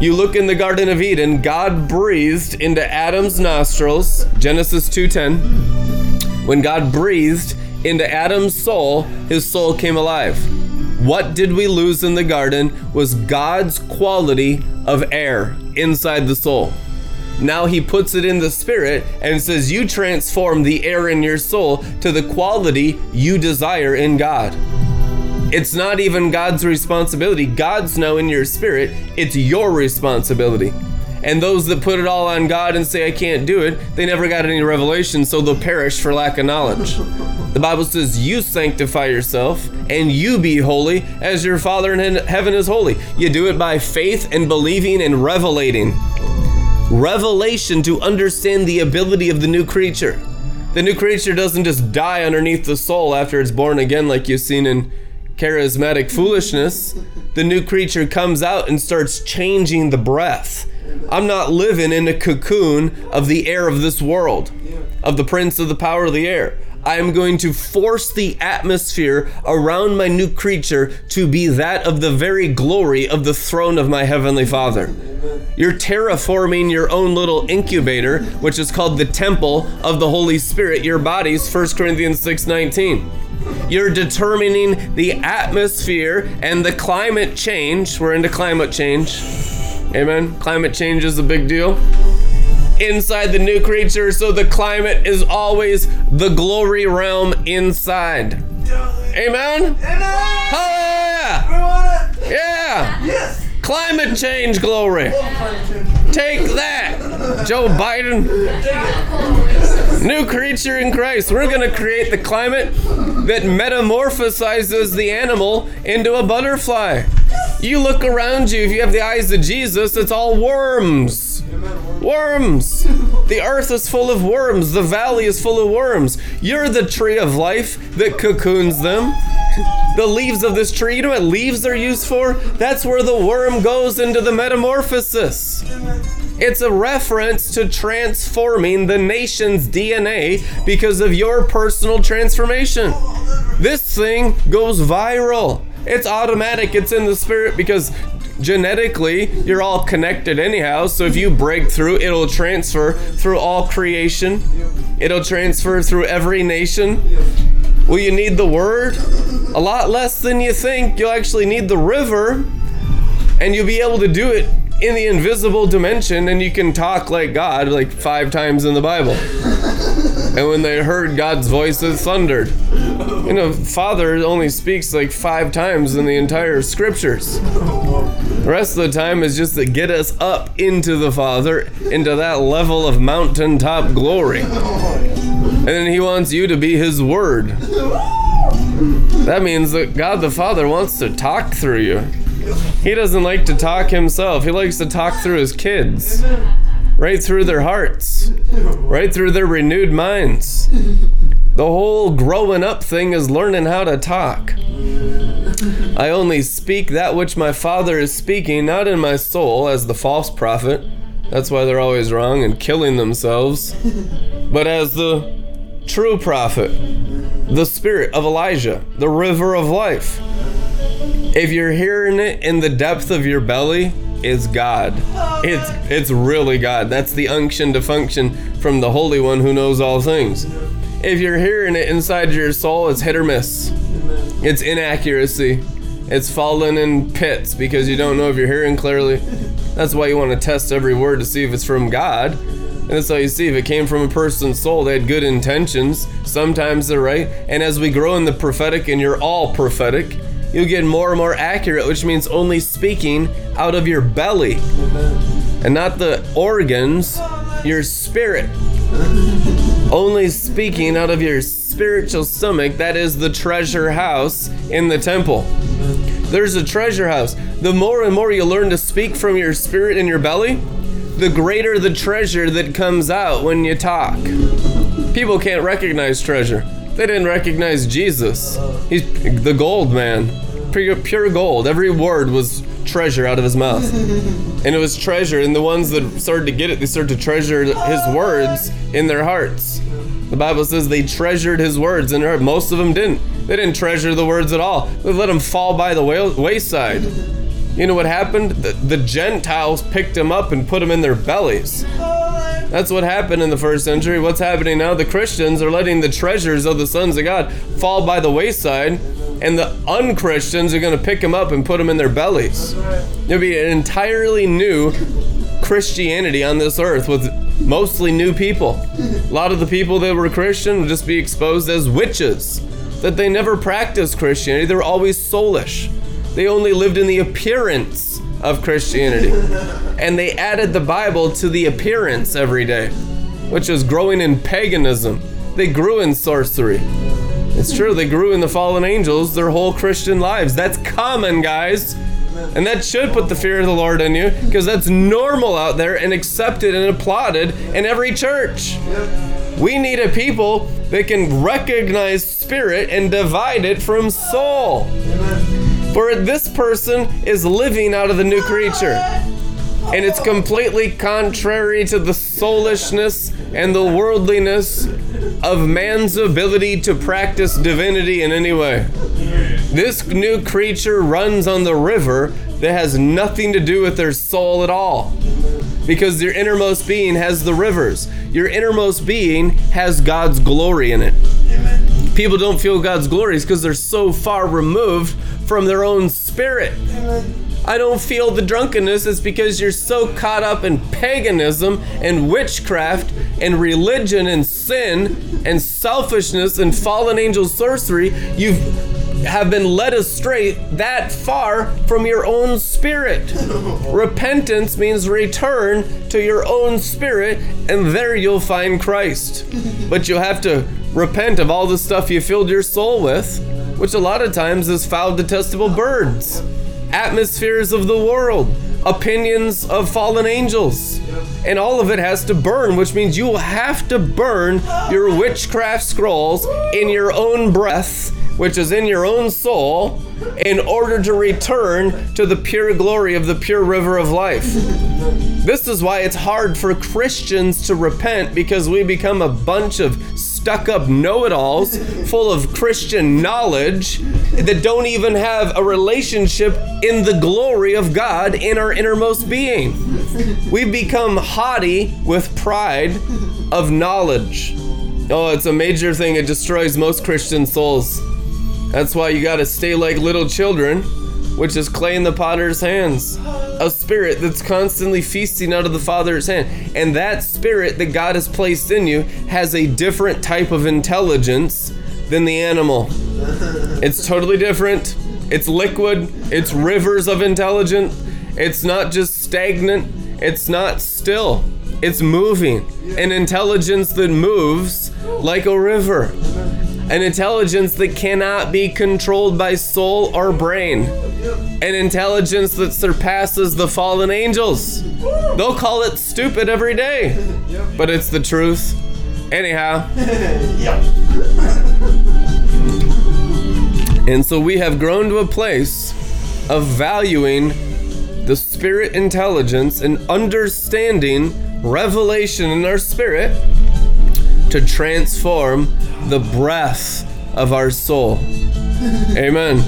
You look in the Garden of Eden, God breathed into Adam's nostrils, Genesis 2:10. When God breathed into Adam's soul, his soul came alive. What did we lose in the garden was God's quality of air inside the soul. Now he puts it in the spirit and says, You transform the air in your soul to the quality you desire in God. It's not even God's responsibility. God's now in your spirit. It's your responsibility. And those that put it all on God and say, I can't do it, they never got any revelation, so they'll perish for lack of knowledge. The Bible says, You sanctify yourself and you be holy as your Father in heaven is holy. You do it by faith and believing and revelating. Revelation to understand the ability of the new creature. The new creature doesn't just die underneath the soul after it's born again, like you've seen in charismatic foolishness. The new creature comes out and starts changing the breath. I'm not living in a cocoon of the air of this world, of the prince of the power of the air. I am going to force the atmosphere around my new creature to be that of the very glory of the throne of my heavenly Father. You're terraforming your own little incubator, which is called the temple of the Holy Spirit, your bodies, 1 Corinthians 6:19. You're determining the atmosphere and the climate change. We're into climate change. Amen. Climate change is a big deal inside the new creature, so the climate is always the glory realm inside. Amen? Amen. Hallelujah! Yeah! Yes! Climate change glory. Take that, Joe Biden. New creature in Christ. We're going to create the climate that metamorphosizes the animal into a butterfly. You look around you, if you have the eyes of Jesus, it's all worms. Worms. The earth is full of worms. The valley is full of worms. You're the tree of life that cocoons them. The leaves of this tree, you know what leaves are used for? That's where the worm goes into the metamorphosis. It's a reference to transforming the nation's DNA because of your personal transformation. This thing goes viral. It's automatic, it's in the spirit because genetically you're all connected anyhow. So if you break through, it'll transfer through all creation, it'll transfer through every nation. Will you need the word? A lot less than you think. You'll actually need the river, and you'll be able to do it in the invisible dimension, and you can talk like God like five times in the Bible. And when they heard God's voice, it thundered. You know, Father only speaks like five times in the entire scriptures. The rest of the time is just to get us up into the Father, into that level of mountaintop glory. And then He wants you to be His Word. That means that God the Father wants to talk through you. He doesn't like to talk himself. He likes to talk through his kids. Right through their hearts. Right through their renewed minds. The whole growing up thing is learning how to talk. I only speak that which my Father is speaking, not in my soul as the false prophet. That's why they're always wrong and killing themselves. But as the true prophet, the spirit of Elijah, the river of life. If you're hearing it in the depth of your belly, it's God. It's it's really God. That's the unction to function from the Holy One who knows all things. If you're hearing it inside your soul, it's hit or miss. It's inaccuracy. It's falling in pits because you don't know if you're hearing clearly. That's why you want to test every word to see if it's from God. And that's how you see if it came from a person's soul. They had good intentions. Sometimes they're right. And as we grow in the prophetic, and you're all prophetic, you'll get more and more accurate, which means only speaking out of your belly and not the organs, your spirit. Only speaking out of your spiritual stomach, that is the treasure house in the temple. There's a treasure house. The more and more you learn to speak from your spirit in your belly, the greater the treasure that comes out when you talk. People can't recognize treasure. They didn't recognize Jesus. He's the gold man. Pure, pure gold. Every word was treasure out of his mouth. And it was treasure. And the ones that started to get it, they started to treasure his oh. words in their hearts. The Bible says they treasured his words in their heart. Most of them didn't. They didn't treasure the words at all. They let them fall by the wayside. You know what happened? The, the Gentiles picked them up and put them in their bellies. That's what happened in the first century. What's happening now? The Christians are letting the treasures of the sons of God fall by the wayside, and the unchristians are going to pick them up and put them in their bellies. There'll be an entirely new Christianity on this earth with mostly new people. A lot of the people that were Christian will just be exposed as witches, that they never practiced Christianity, they were always soulish. They only lived in the appearance of Christianity. and they added the Bible to the appearance every day, which is growing in paganism. They grew in sorcery. It's true, they grew in the fallen angels their whole Christian lives. That's common, guys. And that should put the fear of the Lord in you because that's normal out there and accepted and applauded in every church. We need a people that can recognize spirit and divide it from soul. For this person is living out of the new creature. And it's completely contrary to the soulishness and the worldliness of man's ability to practice divinity in any way. This new creature runs on the river that has nothing to do with their soul at all. Because your innermost being has the rivers. Your innermost being has God's glory in it. People don't feel God's glory because they're so far removed from their own spirit. I don't feel the drunkenness It's because you're so caught up in paganism and witchcraft and religion and sin and selfishness and fallen angel sorcery. You've have been led astray that far from your own spirit. Repentance means return to your own spirit, and there you'll find Christ. But you'll have to repent of all the stuff you filled your soul with, which a lot of times is foul, detestable birds, atmospheres of the world, opinions of fallen angels. And all of it has to burn, which means you will have to burn your witchcraft scrolls in your own breath which is in your own soul, in order to return to the pure glory of the pure river of life. This is why it's hard for Christians to repent because we become a bunch of stuck up know it alls full of Christian knowledge that don't even have a relationship in the glory of God in our innermost being. We've become haughty with pride of knowledge. Oh, it's a major thing. It destroys most Christian souls. That's why you gotta stay like little children, which is clay in the potter's hands. A spirit that's constantly feasting out of the Father's hand. And that spirit that God has placed in you has a different type of intelligence than the animal. It's totally different. It's liquid, it's rivers of intelligence. It's not just stagnant, it's not still. It's moving. An intelligence that moves like a river an intelligence that cannot be controlled by soul or brain, an intelligence that surpasses the fallen angels. They'll call it stupid every day, but it's the truth. Anyhow. And so we have grown to a place of valuing the spirit intelligence and understanding revelation in our spirit to transform the breath of our soul. Amen.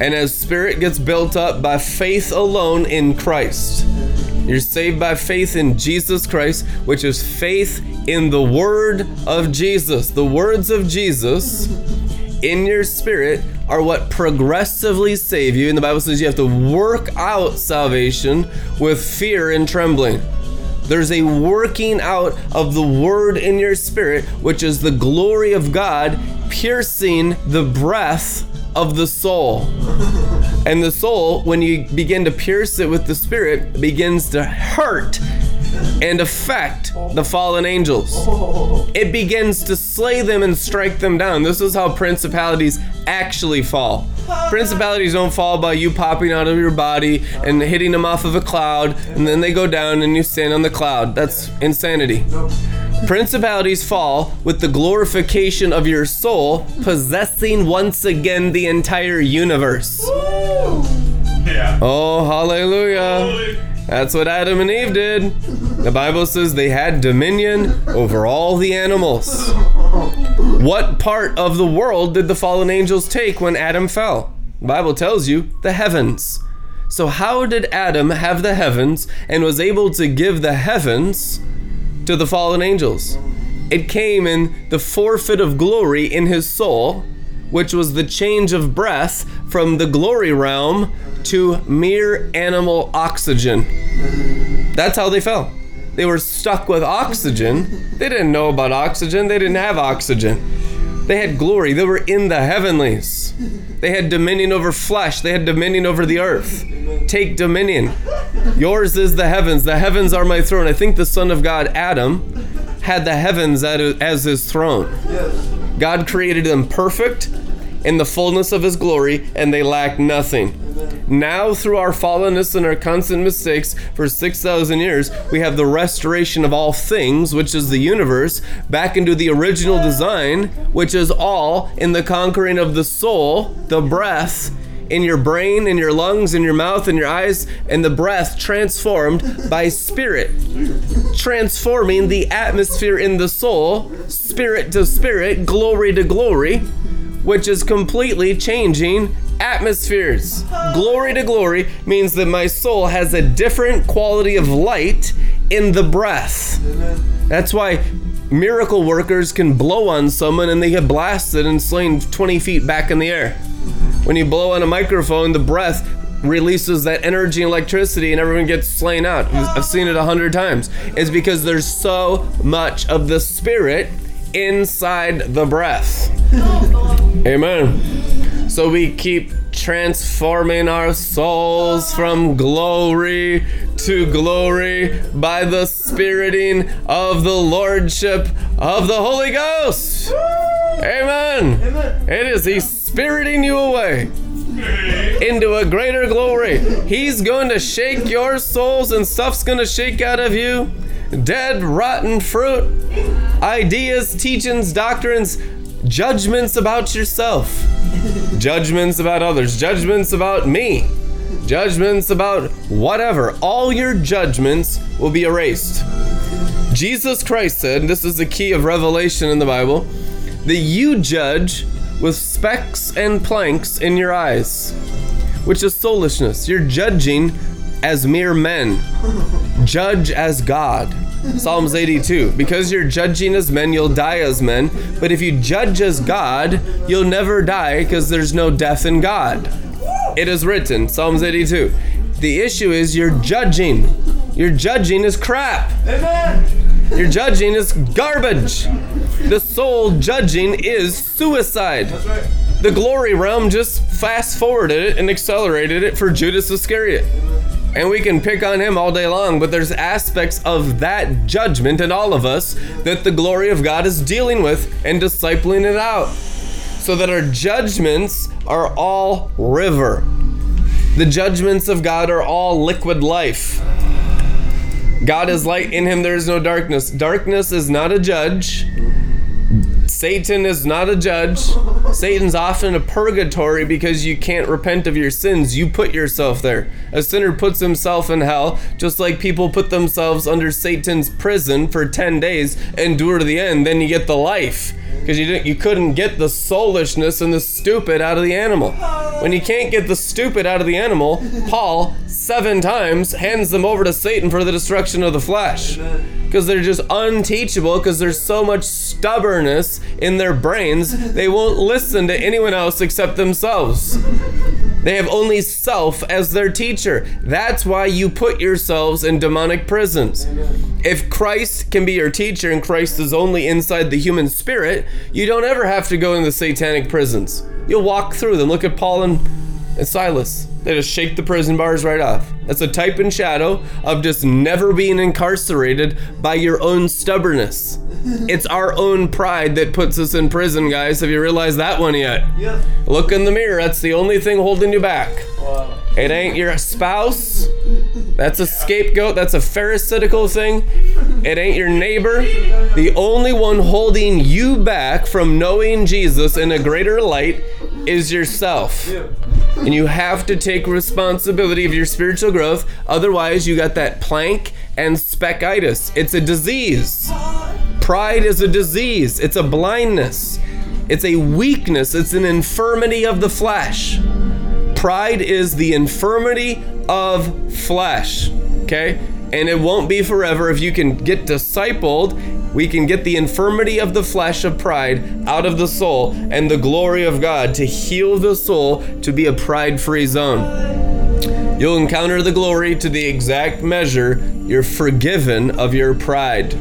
And as spirit gets built up by faith alone in Christ, you're saved by faith in Jesus Christ, which is faith in the word of Jesus. The words of Jesus in your spirit are what progressively save you. And the Bible says you have to work out salvation with fear and trembling. There's a working out of the word in your spirit, which is the glory of God piercing the breath of the soul. And the soul, when you begin to pierce it with the spirit, begins to hurt and affect the fallen angels. It begins to slay them and strike them down. This is how principalities actually fall. Principalities don't fall by you popping out of your body and hitting them off of a cloud, and then they go down and you stand on the cloud. That's insanity. Principalities fall with the glorification of your soul possessing once again the entire universe. Yeah. Oh, hallelujah. That's what Adam and Eve did. The Bible says they had dominion over all the animals. What part of the world did the fallen angels take when Adam fell? The Bible tells you the heavens. So, how did Adam have the heavens and was able to give the heavens to the fallen angels? It came in the forfeit of glory in his soul, which was the change of breath from the glory realm to mere animal oxygen. That's how they fell. They were stuck with oxygen. They didn't know about oxygen, they didn't have oxygen. They had glory, they were in the heavenlies. They had dominion over flesh, they had dominion over the earth. Take dominion. Yours is the heavens. The heavens are my throne. I think the Son of God, Adam, had the heavens as his throne. God created them perfect in the fullness of his glory, and they lacked nothing. Now, through our fallenness and our constant mistakes for 6,000 years, we have the restoration of all things, which is the universe, back into the original design, which is all in the conquering of the soul, the breath, in your brain, in your lungs, in your mouth, in your eyes, and the breath transformed by spirit transforming the atmosphere in the soul, spirit to spirit, glory to glory, which is completely changing atmospheres. Glory to glory means that my soul has a different quality of light in the breath. That's why miracle workers can blow on someone and they get blasted and slain 20 feet back in the air. When you blow on a microphone, the breath releases that energy and electricity and everyone gets slain out. I've seen it a hundred times. It's because there's so much of the spirit inside the breath. Amen. So we keep transforming our souls from glory to glory by the spiriting of the Lordship of the Holy Ghost. Amen. It is He's spiriting you away into a greater glory. He's going to shake your souls and stuff's going to shake out of you. Dead, rotten fruit, ideas, teachings, doctrines, judgments about yourself, judgments about others, judgments about me, judgments about whatever. All your judgments will be erased. Jesus Christ said, and this is the key of revelation in the Bible, that you judge with specks and planks in your eyes, which is soulishness. You're judging as mere men, judge as God. Psalms 82. Because you're judging as men, you'll die as men. But if you judge as God, you'll never die because there's no death in God. It is written, Psalms 82. The issue is you're judging. Your judging is crap. Amen. Your judging is garbage. The soul judging is suicide. That's right. The glory realm just fast forwarded it and accelerated it for Judas Iscariot. And we can pick on him all day long, but there's aspects of that judgment in all of us that the glory of God is dealing with and discipling it out. So that our judgments are all river. The judgments of God are all liquid life. God is light, in him there is no darkness. Darkness is not a judge. Satan is not a judge. Satan's often a purgatory because you can't repent of your sins. You put yourself there. A sinner puts himself in hell, just like people put themselves under Satan's prison for 10 days, endure to the end, then you get the life. Because you didn't you couldn't get the soulishness and the stupid out of the animal. When you can't get the stupid out of the animal, Paul seven times hands them over to Satan for the destruction of the flesh. Because they're just unteachable because there's so much stubbornness in their brains they won't listen to anyone else except themselves. They have only self as their teacher. That's why you put yourselves in demonic prisons. If christ can be your teacher and christ is only inside the human spirit you don't ever have to go in the satanic prisons. You'll walk through them. Look at paul and, and silas they just shake the prison bars right off. That's a type and shadow of just never being incarcerated by your own stubbornness. It's our own pride that puts us in prison, guys. Have you realized that one yet? Yeah. Look in the mirror. That's the only thing holding you back. Wow. It ain't your spouse. That's a scapegoat. That's a pharisaical thing. It ain't your neighbor. The only one holding you back from knowing Jesus in a greater light is yourself. And you have to take responsibility of your spiritual growth. Otherwise, you got that plank and speckitis. It's a disease. Pride is a disease, it's a blindness, it's a weakness, it's an infirmity of the flesh. Pride is the infirmity of flesh. Okay? And it won't be forever if you can get discipled. We can get the infirmity of the flesh of pride out of the soul and the glory of God to heal the soul to be a pride free zone. You'll encounter the glory to the exact measure you're forgiven of your pride.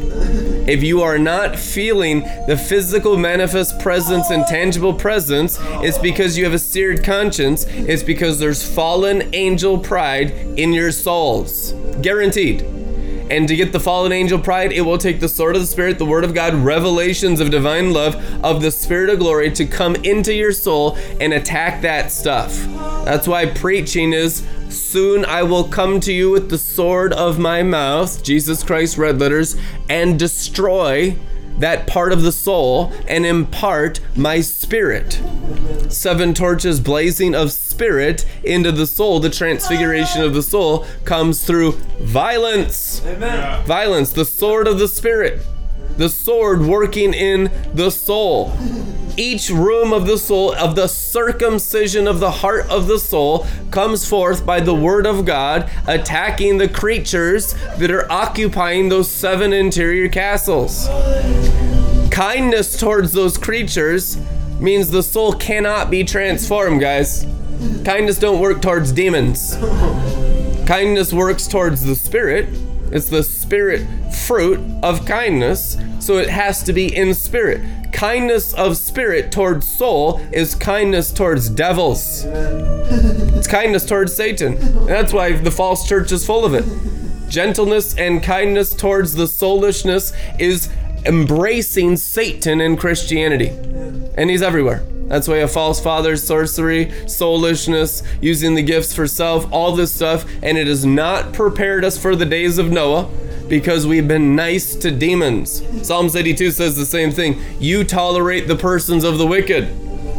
If you are not feeling the physical manifest presence and tangible presence, it's because you have a seared conscience. It's because there's fallen angel pride in your souls. Guaranteed. And to get the fallen angel pride, it will take the sword of the Spirit, the Word of God, revelations of divine love, of the Spirit of glory to come into your soul and attack that stuff. That's why preaching is soon I will come to you with the sword of my mouth, Jesus Christ, red letters, and destroy that part of the soul and impart my spirit. Seven torches blazing of spirit into the soul, the transfiguration of the soul comes through violence. Yeah. Violence, the sword of the spirit. The sword working in the soul. Each room of the soul, of the circumcision of the heart of the soul, comes forth by the word of God, attacking the creatures that are occupying those seven interior castles. Kindness towards those creatures means the soul cannot be transformed, guys. Kindness don't work towards demons. Kindness works towards the spirit. It's the spirit fruit of kindness, so it has to be in spirit. Kindness of spirit towards soul is kindness towards devils. It's kindness towards Satan. And that's why the false church is full of it. Gentleness and kindness towards the soulishness is embracing Satan in Christianity. And he's everywhere. That's why a false father, sorcery, soulishness, using the gifts for self, all this stuff, and it has not prepared us for the days of Noah because we've been nice to demons. Psalms 82 says the same thing. You tolerate the persons of the wicked.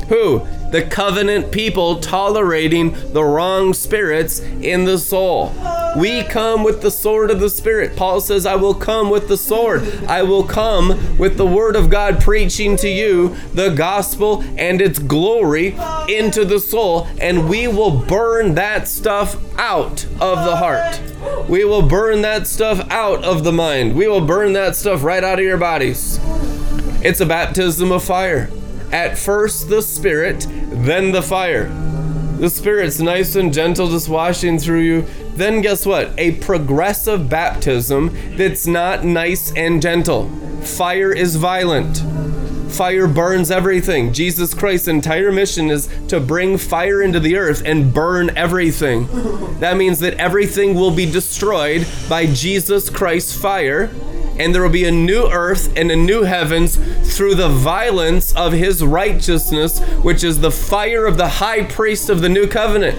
Who? The covenant people tolerating the wrong spirits in the soul. We come with the sword of the Spirit. Paul says, I will come with the sword. I will come with the word of God preaching to you the gospel and its glory into the soul, and we will burn that stuff out of the heart. We will burn that stuff out of the mind. We will burn that stuff right out of your bodies. It's a baptism of fire. At first the Spirit, then the fire. The Spirit's nice and gentle, just washing through you. Then guess what? A progressive baptism that's not nice and gentle. Fire is violent. Fire burns everything. Jesus Christ's entire mission is to bring fire into the earth and burn everything. That means that everything will be destroyed by Jesus Christ's fire and there will be a new earth and a new heavens through the violence of his righteousness, which is the fire of the high priest of the new covenant.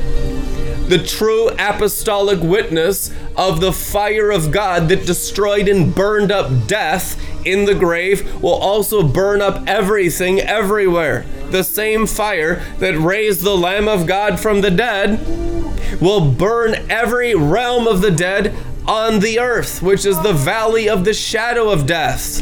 The true apostolic witness of the fire of God that destroyed and burned up death in the grave will also burn up everything everywhere. The same fire that raised the Lamb of God from the dead will burn every realm of the dead on the earth, which is the valley of the shadow of death.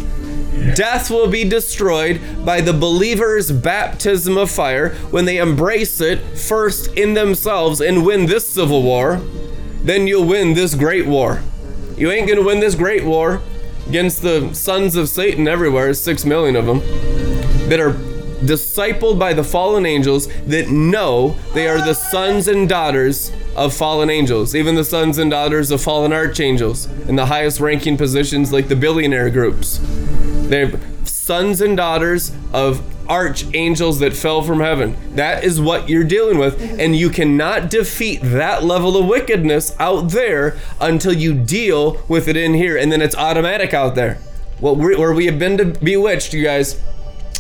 Death will be destroyed by the believer's baptism of fire when they embrace it first in themselves and win this civil war. Then you'll win this great war. You ain't gonna win this great war against the sons of Satan everywhere, six million of them, that are discipled by the fallen angels that know they are the sons and daughters of fallen angels, even the sons and daughters of fallen archangels in the highest ranking positions like the billionaire groups. They're sons and daughters of archangels that fell from heaven. That is what you're dealing with. And you cannot defeat that level of wickedness out there until you deal with it in here. And then it's automatic out there. Well, we- where we have been bewitched, you guys.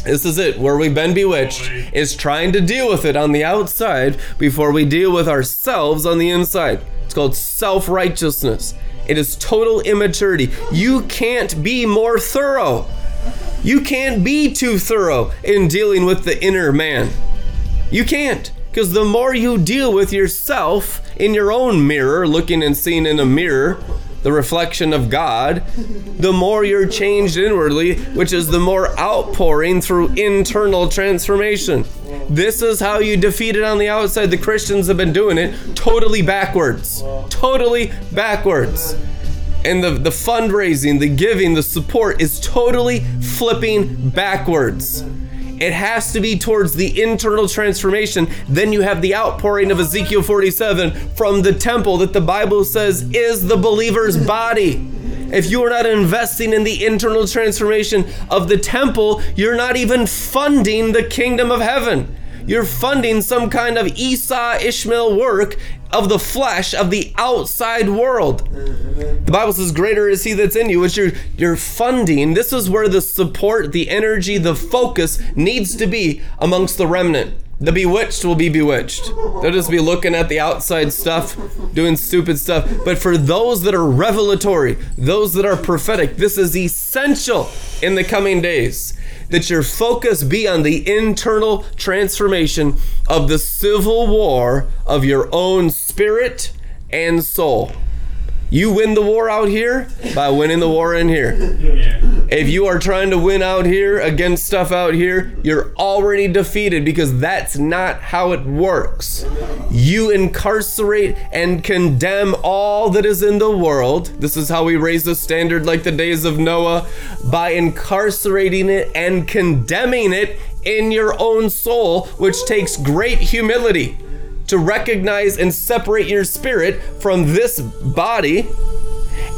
This is it. Where we've been bewitched is trying to deal with it on the outside before we deal with ourselves on the inside. It's called self righteousness. It is total immaturity. You can't be more thorough. You can't be too thorough in dealing with the inner man. You can't. Because the more you deal with yourself in your own mirror, looking and seeing in a mirror, the reflection of God, the more you're changed inwardly, which is the more outpouring through internal transformation. This is how you defeat it on the outside. The Christians have been doing it totally backwards. Totally backwards. And the, the fundraising, the giving, the support is totally flipping backwards. It has to be towards the internal transformation. Then you have the outpouring of Ezekiel 47 from the temple that the Bible says is the believer's body. if you are not investing in the internal transformation of the temple, you're not even funding the kingdom of heaven. You're funding some kind of Esau Ishmael work of the flesh of the outside world. The Bible says, "Greater is He that's in you," which you're you're funding. This is where the support, the energy, the focus needs to be amongst the remnant. The bewitched will be bewitched. They'll just be looking at the outside stuff, doing stupid stuff. But for those that are revelatory, those that are prophetic, this is essential in the coming days that your focus be on the internal transformation of the civil war of your own spirit and soul. You win the war out here by winning the war in here. If you are trying to win out here against stuff out here, you're already defeated because that's not how it works. You incarcerate and condemn all that is in the world. This is how we raise the standard like the days of Noah by incarcerating it and condemning it in your own soul, which takes great humility to recognize and separate your spirit from this body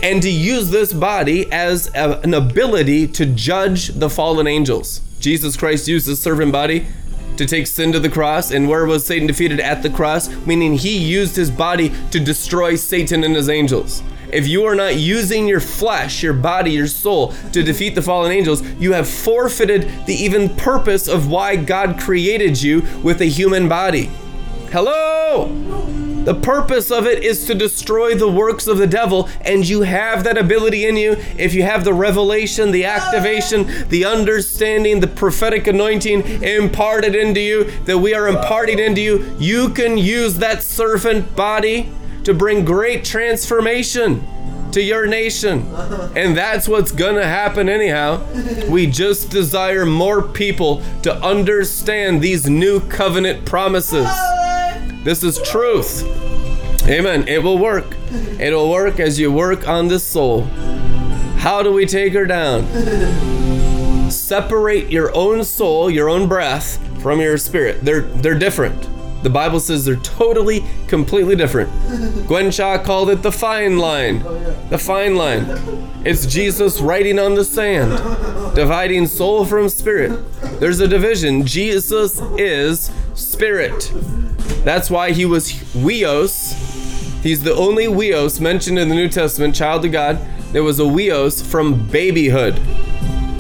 and to use this body as a- an ability to judge the fallen angels. Jesus Christ used his servant body to take sin to the cross, and where was Satan defeated? At the cross, meaning he used his body to destroy Satan and his angels. If you are not using your flesh, your body, your soul to defeat the fallen angels, you have forfeited the even purpose of why God created you with a human body. Hello! The purpose of it is to destroy the works of the devil, and you have that ability in you if you have the revelation, the activation, the understanding, the prophetic anointing imparted into you, that we are imparting into you. You can use that servant body to bring great transformation to your nation. And that's what's gonna happen anyhow. We just desire more people to understand these new covenant promises. This is truth. Amen. It will work. It will work as you work on the soul. How do we take her down? Separate your own soul, your own breath from your spirit. They're they're different. The Bible says they're totally, completely different. Gwen Shaw called it the fine line. The fine line. It's Jesus writing on the sand, dividing soul from spirit. There's a division. Jesus is spirit. That's why he was huios. He's the only huios mentioned in the New Testament, child of God. There was a huios from babyhood.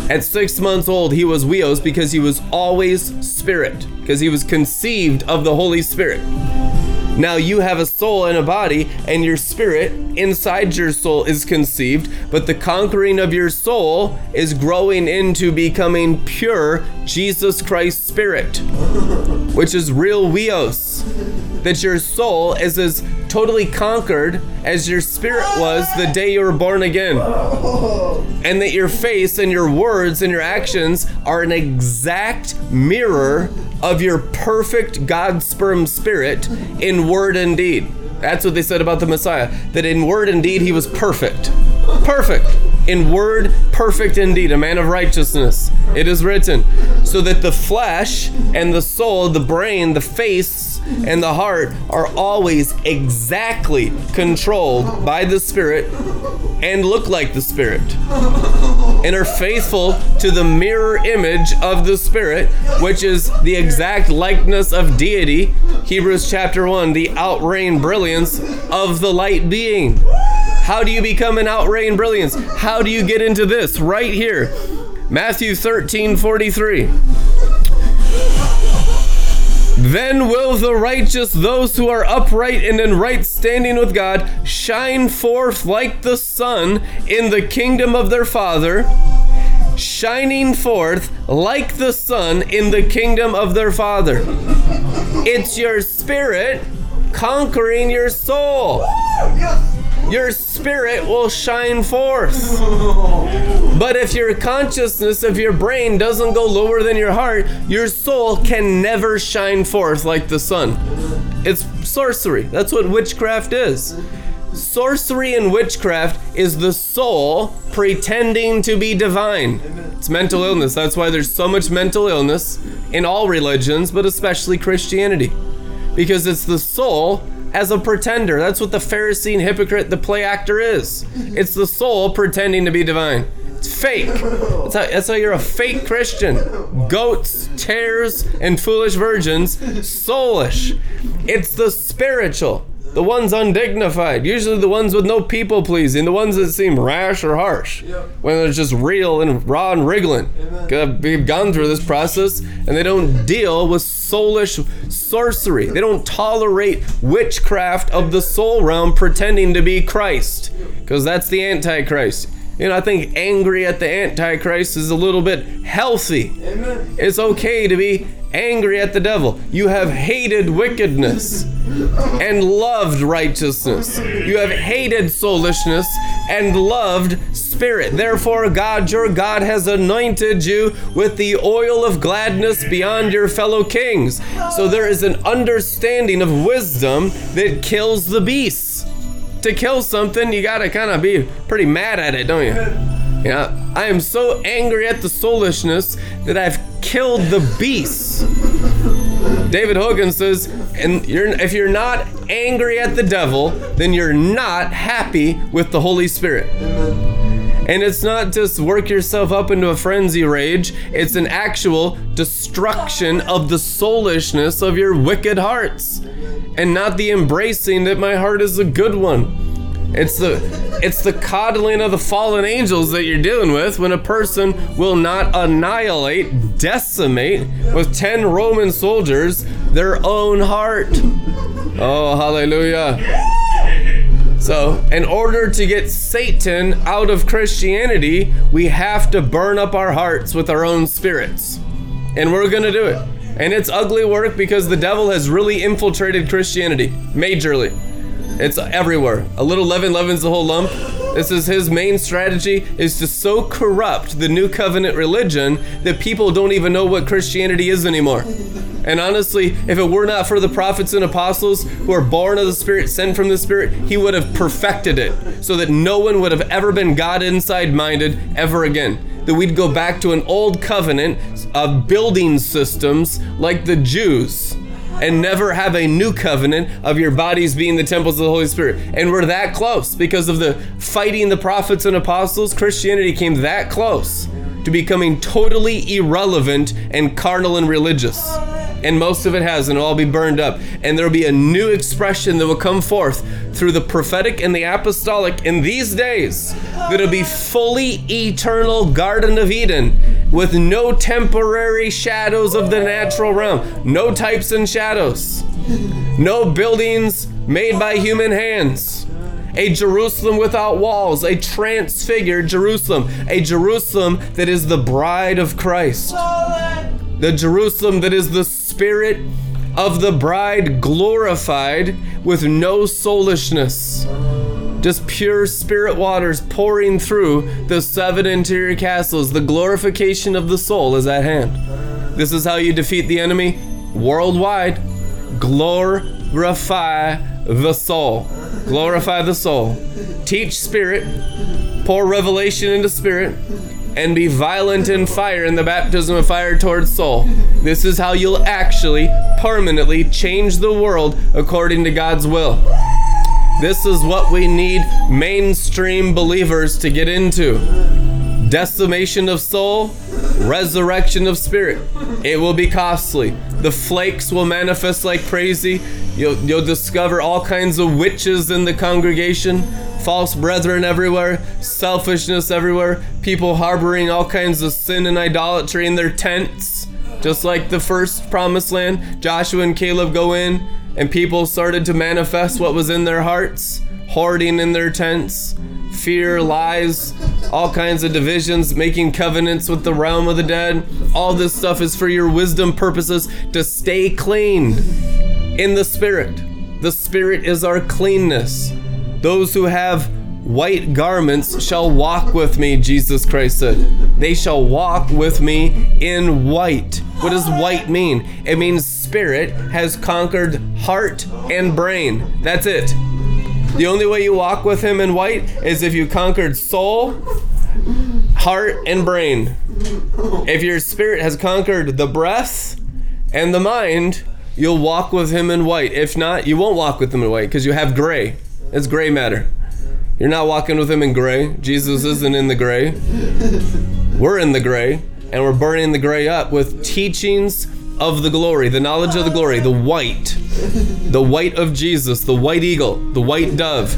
At six months old, he was huios because he was always spirit, because he was conceived of the Holy Spirit. Now you have a soul and a body, and your spirit inside your soul is conceived, but the conquering of your soul is growing into becoming pure Jesus Christ spirit, which is real huios. That your soul is as totally conquered as your spirit was the day you were born again and that your face and your words and your actions are an exact mirror of your perfect God sperm spirit in word and deed. That's what they said about the Messiah, that in word and deed he was perfect. Perfect. In word, perfect indeed, a man of righteousness. It is written. So that the flesh and the soul, the brain, the face, and the heart are always exactly controlled by the Spirit and look like the Spirit and are faithful to the mirror image of the Spirit, which is the exact likeness of deity. Hebrews chapter 1, the out-raying brilliance of the light being. How do you become an out-raying brilliance? How do you get into this? Right here. Matthew 13 43. Then will the righteous, those who are upright and in right standing with God, shine forth like the sun in the kingdom of their Father, shining forth like the sun in the kingdom of their Father. It's your spirit conquering your soul. Your spirit will shine forth. But if your consciousness of your brain doesn't go lower than your heart, your soul can never shine forth like the sun. It's sorcery. That's what witchcraft is. Sorcery and witchcraft is the soul pretending to be divine. It's mental illness. That's why there's so much mental illness in all religions, but especially Christianity. Because it's the soul as a pretender. That's what the Pharisee and hypocrite, the play actor is. It's the soul pretending to be divine. It's fake. That's how, that's how you're a fake Christian. Goats, tares, and foolish virgins, soulish. It's the spiritual, the ones undignified, usually the ones with no people pleasing, the ones that seem rash or harsh, when they're just real and raw and wriggling. We've gone through this process and they don't deal with soulish sorcery. They don't tolerate witchcraft of the soul realm pretending to be Christ, because that's the Antichrist. You know, I think angry at the Antichrist is a little bit healthy. Amen. It's okay to be angry at the devil. You have hated wickedness and loved righteousness. You have hated soulishness and loved spirit. Therefore, God, your God, has anointed you with the oil of gladness beyond your fellow kings. So there is an understanding of wisdom that kills the beasts. To kill something, you gotta kind of be pretty mad at it, don't you? Yeah, I am so angry at the soulishness that I've killed the beasts. David Hogan says, and you're, if you're not angry at the devil, then you're not happy with the Holy Spirit. And it's not just work yourself up into a frenzy rage, it's an actual destruction of the soulishness of your wicked hearts. And not the embracing that my heart is a good one. It's the it's the coddling of the fallen angels that you're dealing with when a person will not annihilate, decimate with 10 Roman soldiers their own heart. Oh, hallelujah. So, in order to get Satan out of Christianity, we have to burn up our hearts with our own spirits. And we're going to do it. And it's ugly work because the devil has really infiltrated Christianity, majorly. It's everywhere. A little leaven leavens the whole lump. This is his main strategy is to so corrupt the new covenant religion that people don't even know what Christianity is anymore. And honestly, if it were not for the prophets and apostles who are born of the Spirit, sent from the Spirit, he would have perfected it so that no one would have ever been God inside minded ever again. That we'd go back to an old covenant of building systems like the Jews and never have a new covenant of your bodies being the temples of the Holy Spirit. And we're that close because of the fighting the prophets and apostles. Christianity came that close to becoming totally irrelevant and carnal and religious. And most of it has, and it'll all be burned up. And there'll be a new expression that will come forth through the prophetic and the apostolic in these days that'll be fully eternal Garden of Eden with no temporary shadows of the natural realm, no types and shadows, no buildings made by human hands. A Jerusalem without walls, a transfigured Jerusalem, a Jerusalem that is the bride of Christ, the Jerusalem that is the spirit of the bride glorified with no soulishness just pure spirit waters pouring through the seven interior castles. The glorification of the soul is at hand. This is how you defeat the enemy worldwide. Glorify the soul. Glorify the soul. Teach spirit. Pour revelation into spirit. And be violent in fire in the baptism of fire towards soul. This is how you'll actually permanently change the world according to God's will. This is what we need mainstream believers to get into decimation of soul, resurrection of spirit. It will be costly. The flakes will manifest like crazy. You'll, you'll discover all kinds of witches in the congregation, false brethren everywhere, selfishness everywhere, people harboring all kinds of sin and idolatry in their tents. Just like the first promised land, Joshua and Caleb go in, and people started to manifest what was in their hearts, hoarding in their tents, fear, lies, all kinds of divisions, making covenants with the realm of the dead. All this stuff is for your wisdom purposes to stay clean in the spirit. The spirit is our cleanness. Those who have white garments shall walk with me, Jesus Christ said. They shall walk with me in white. What does white mean? It means spirit has conquered heart and brain. That's it. The only way you walk with him in white is if you conquered soul, heart, and brain. If your spirit has conquered the breath and the mind, you'll walk with him in white. If not, you won't walk with him in white because you have gray. It's gray matter. You're not walking with him in gray. Jesus isn't in the gray. We're in the gray, and we're burning the gray up with teachings of the glory, the knowledge of the glory, the white, the white of Jesus, the white eagle, the white dove,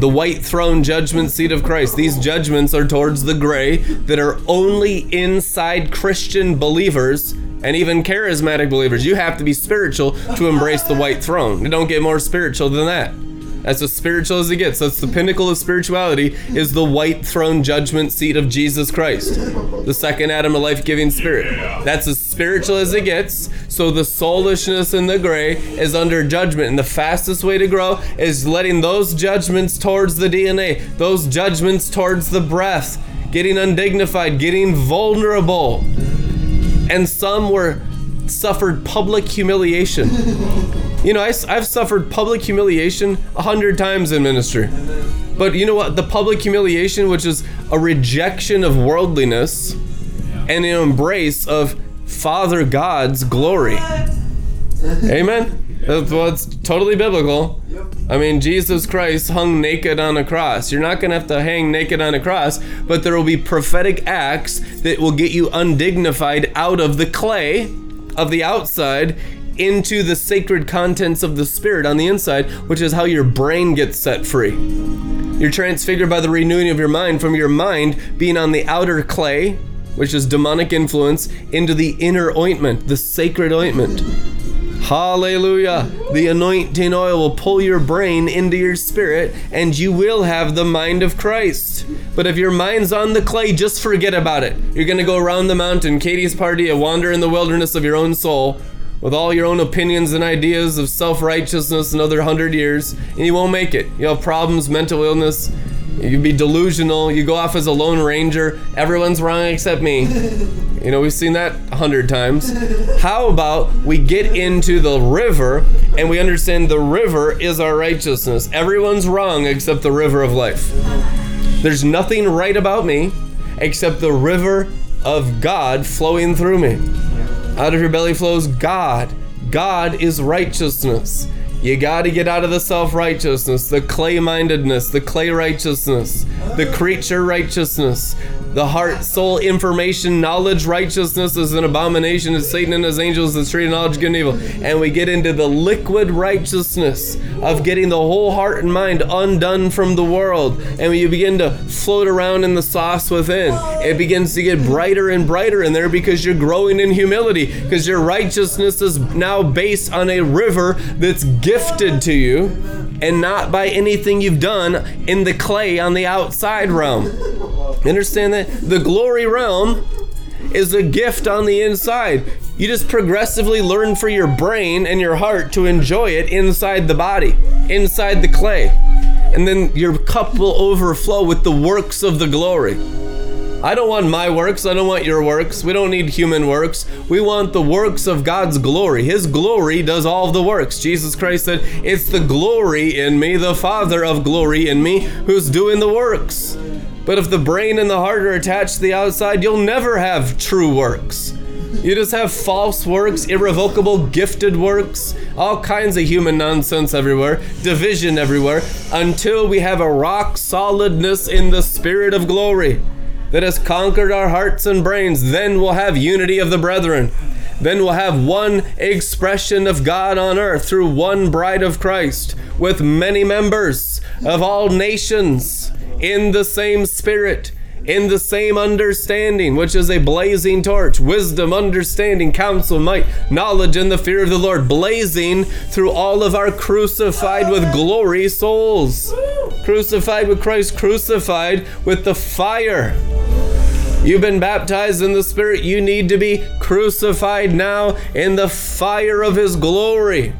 the white throne judgment seat of Christ. These judgments are towards the gray that are only inside Christian believers and even charismatic believers. You have to be spiritual to embrace the white throne. You don't get more spiritual than that. That's as spiritual as it gets. That's the pinnacle of spirituality is the white throne judgment seat of Jesus Christ. The second Adam, a life-giving spirit. That's as spiritual as it gets. So the soulishness in the gray is under judgment. And the fastest way to grow is letting those judgments towards the DNA, those judgments towards the breath, getting undignified, getting vulnerable. And some were suffered public humiliation. You know, I, have suffered public humiliation a hundred times in ministry. But you know what? The public humiliation, which is a rejection of worldliness and an embrace of Father God's glory. Amen? That's what's totally biblical. I mean, Jesus Christ hung naked on a cross. You're not going to have to hang naked on a cross, but there will be prophetic acts that will get you undignified out of the clay of the outside into the sacred contents of the spirit on the inside, which is how your brain gets set free. You're transfigured by the renewing of your mind from your mind being on the outer clay, which is demonic influence, into the inner ointment, the sacred ointment. Hallelujah. The anointing oil will pull your brain into your spirit and you will have the mind of Christ. But if your mind's on the clay, just forget about it. You're going to go around the mountain, Kadesh Barnea, a wander in the wilderness of your own soul with all your own opinions and ideas of self righteousness another hundred years, and you won't make it. You have problems, mental illness, you be delusional, you go off as a lone ranger, everyone's wrong except me. You know, we've seen that a hundred times. How about we get into the river and we understand the river is our righteousness? Everyone's wrong except the river of life. There's nothing right about me except the river of God flowing through me. Out of your belly flows God. God is righteousness. You got to get out of the self righteousness, the clay mindedness, the clay righteousness, the creature righteousness, the heart, soul, information, knowledge righteousness is an abomination to Satan and his angels, the tree of knowledge, good and evil. And we get into the liquid righteousness of getting the whole heart and mind undone from the world. And you begin to float around in the sauce within, it begins to get brighter and brighter in there because you're growing in humility, because your righteousness is now based on a river that's gifted to you and not by anything you've done in the clay on the outside realm. Understand that? The glory realm is a gift on the inside. You just progressively learn for your brain and your heart to enjoy it inside the body, inside the clay. And then your cup will overflow with the works of the glory. I don't want my works. I don't want your works. We don't need human works. We want the works of God's glory. His glory does all the works. Jesus Christ said, It's the glory in me, the Father of glory in me, who's doing the works. But if the brain and the heart are attached to the outside, you'll never have true works. You just have false works, irrevocable gifted works, all kinds of human nonsense everywhere, division everywhere, until we have a rock solidness in the spirit of glory that has conquered our hearts and brains. Then we'll have unity of the brethren. Then we'll have one expression of God on earth through one bride of Christ with many members of all nations in the same spirit, in the same understanding, which is a blazing torch, wisdom, understanding, counsel, might, knowledge, and the fear of the Lord, blazing through all of our crucified with glory souls. Crucified with Christ, crucified with the fire. You've been baptized in the Spirit. You need to be crucified now in the fire of His glory,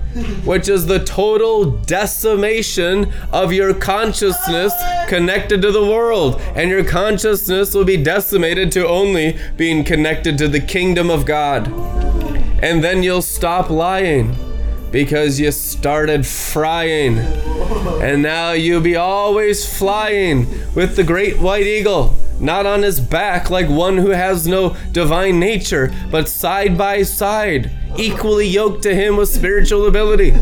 which is the total decimation of your consciousness connected to the world. And your consciousness will be decimated to only being connected to the kingdom of God. And then you'll stop lying because you started frying. And now you'll be always flying with the great white eagle not on his back like one who has no divine nature, but side by side, equally yoked to him with spiritual ability.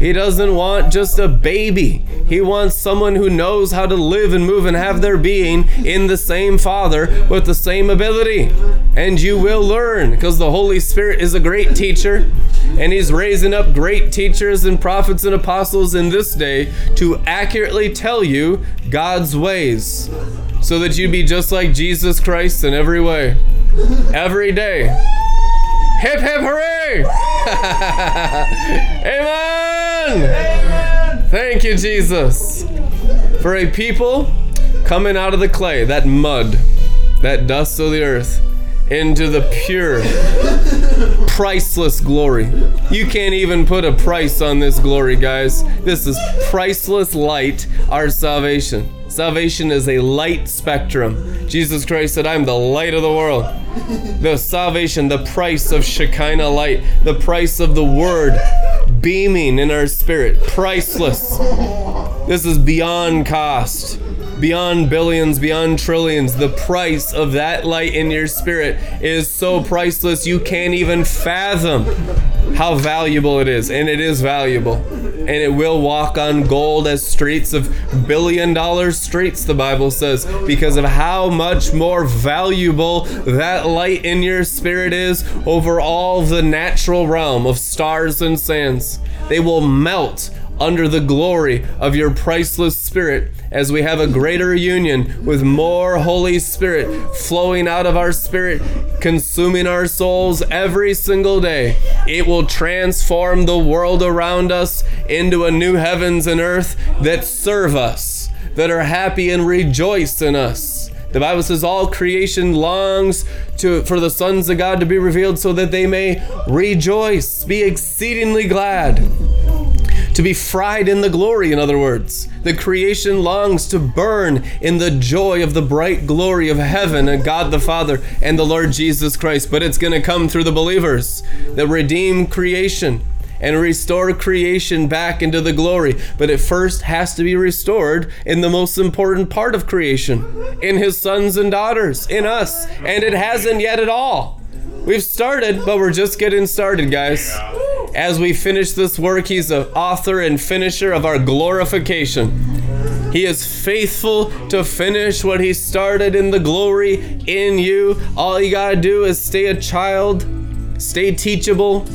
He doesn't want just a baby. He wants someone who knows how to live and move and have their being in the same Father with the same ability. And you will learn because the Holy Spirit is a great teacher and He's raising up great teachers and prophets and apostles in this day to accurately tell you God's ways so that you'd be just like Jesus Christ in every way, every day. Hip hip hooray! Amen! Thank you, Jesus. For a people coming out of the clay, that mud, that dust of the earth, into the pure, priceless glory. You can't even put a price on this glory, guys. This is priceless light, our salvation. Salvation is a light spectrum. Jesus Christ said, I'm the light of the world. The salvation, the price of Shekinah light, the price of the word beaming in our spirit, priceless. This is beyond cost, beyond billions, beyond trillions. The price of that light in your spirit is so priceless you can't even fathom how valuable it is. And it is valuable. And it will walk on gold as streets of billion dollar streets, the Bible says, because of how much more valuable that light in your spirit is over all the natural realm of stars and sands. They will melt under the glory of your priceless spirit as we have a greater union with more Holy Spirit flowing out of our spirit, consuming our souls every single day. It will transform the world around us into a new heavens and earth that serve us, that are happy and rejoice in us. The Bible says all creation longs to for the sons of God to be revealed so that they may rejoice, be exceedingly glad to be fried in the glory, in other words. The creation longs to burn in the joy of the bright glory of heaven and God the Father and the Lord Jesus Christ. But it's going to come through the believers that redeem creation and restore creation back into the glory. But it first has to be restored in the most important part of creation in his sons and daughters, in us. And it hasn't yet at all. We've started, but we're just getting started, guys. As we finish this work, He's the author and finisher of our glorification. He is faithful to finish what He started in the glory in you. All you gotta do is stay a child, stay teachable,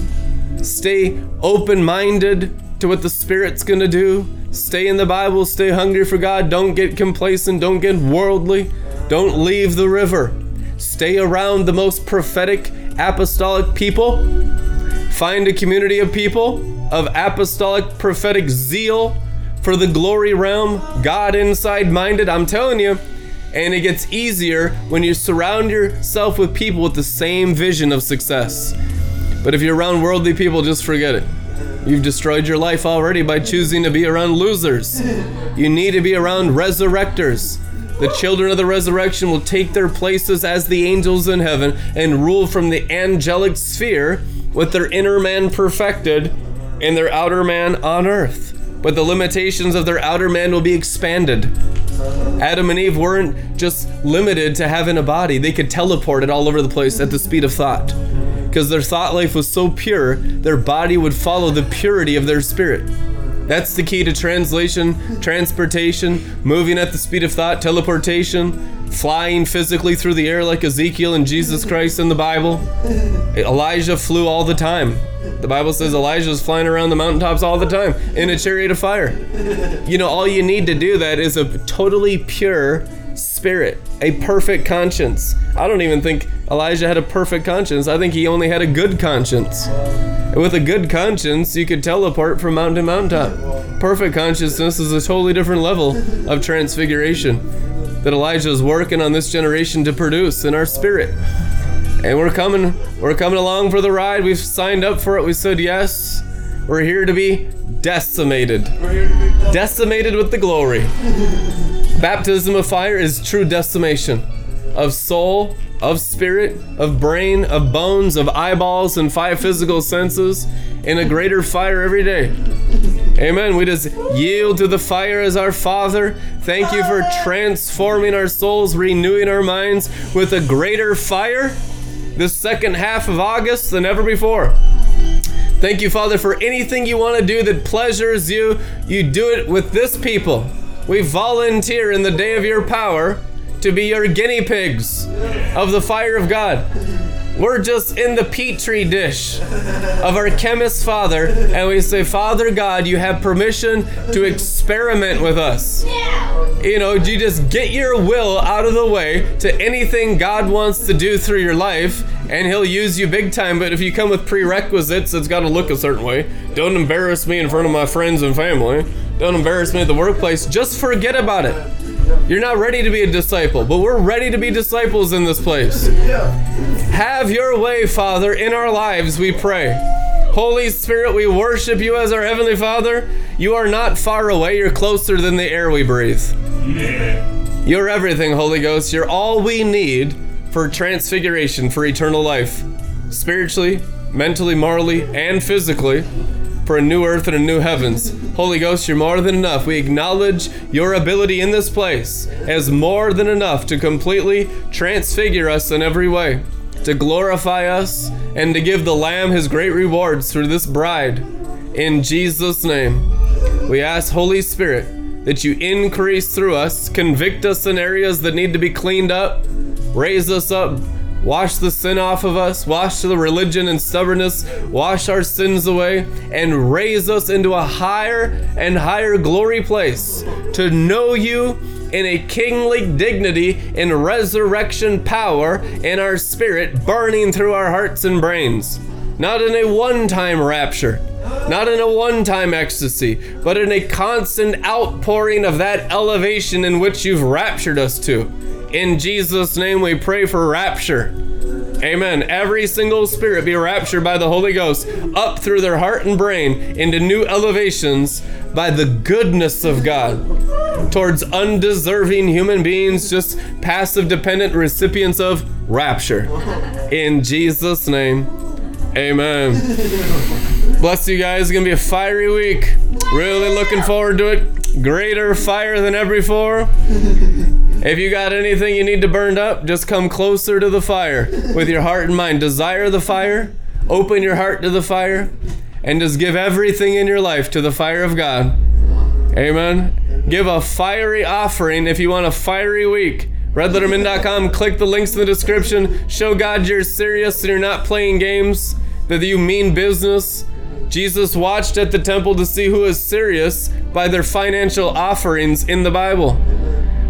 stay open minded to what the Spirit's gonna do. Stay in the Bible, stay hungry for God. Don't get complacent, don't get worldly, don't leave the river. Stay around the most prophetic apostolic people. Find a community of people of apostolic prophetic zeal for the glory realm, God inside minded. I'm telling you. And it gets easier when you surround yourself with people with the same vision of success. But if you're around worldly people, just forget it. You've destroyed your life already by choosing to be around losers. You need to be around resurrectors. The children of the resurrection will take their places as the angels in heaven and rule from the angelic sphere with their inner man perfected and their outer man on earth. But the limitations of their outer man will be expanded. Adam and Eve weren't just limited to having a body, they could teleport it all over the place at the speed of thought. Because their thought life was so pure, their body would follow the purity of their spirit. That's the key to translation, transportation, moving at the speed of thought, teleportation, flying physically through the air like Ezekiel and Jesus Christ in the Bible. Elijah flew all the time. The Bible says Elijah was flying around the mountaintops all the time in a chariot of fire. You know, all you need to do that is a totally pure spirit, a perfect conscience. I don't even think Elijah had a perfect conscience. I think he only had a good conscience. With a good conscience, you could teleport from mountain to mountaintop. Perfect consciousness is a totally different level of transfiguration that Elijah is working on this generation to produce in our spirit. And we're coming, we're coming along for the ride. We've signed up for it. We said yes. We're here to be decimated. Decimated with the glory. Baptism of fire is true decimation of soul, of spirit, of brain, of bones, of eyeballs, and five physical senses in a greater fire every day. Amen. We just yield to the fire as our Father. Thank you for transforming our souls, renewing our minds with a greater fire this second half of August than ever before. Thank you, Father, for anything you want to do that pleasures you. You do it with this people. We volunteer in the day of your power to be your guinea pigs of the fire of God. We're just in the petri dish of our chemist father, and we say, Father God, you have permission to experiment with us. You know, you just get your will out of the way to anything God wants to do through your life, and He'll use you big time. But if you come with prerequisites, it's got to look a certain way. Don't embarrass me in front of my friends and family. Don't embarrass me at the workplace. Just forget about it. You're not ready to be a disciple, but we're ready to be disciples in this place. Have your way, Father, in our lives, we pray. Holy Spirit, we worship you as our Heavenly Father. You are not far away, you're closer than the air we breathe. You're everything, Holy Ghost. You're all we need for transfiguration, for eternal life. Spiritually, mentally, morally, and physically, for a new earth and a new heavens. Holy Ghost, you're more than enough. We acknowledge your ability in this place as more than enough to completely transfigure us in every way, to glorify us, and to give the Lamb his great rewards through this bride. In Jesus' name, we ask, Holy Spirit, that you increase through us, convict us in areas that need to be cleaned up, raise us up, wash the sin off of us, wash the religion and stubbornness, wash our sins away, and raise us into a higher and higher glory place to know you in a kingly dignity in resurrection power in our spirit burning through our hearts and brains. Not in a one time rapture, not in a one time ecstasy, but in a constant outpouring of that elevation in which you've raptured us to. In Jesus' name, we pray for rapture. Amen. Every single spirit be raptured by the Holy Ghost up through their heart and brain into new elevations by the goodness of God towards undeserving human beings, just passive dependent recipients of rapture. In Jesus' name, amen. Bless you guys. It's going to be a fiery week. Really looking forward to it. Greater fire than ever before. If you got anything you need to burn up, just come closer to the fire with your heart and mind. Desire the fire, open your heart to the fire, and just give everything in your life to the fire of God. Amen. Give a fiery offering if you want a fiery week. RedLetterman.com, click the links in the description. Show God you're serious and you're not playing games, that you mean business. Jesus watched at the temple to see who is serious by their financial offerings in the Bible.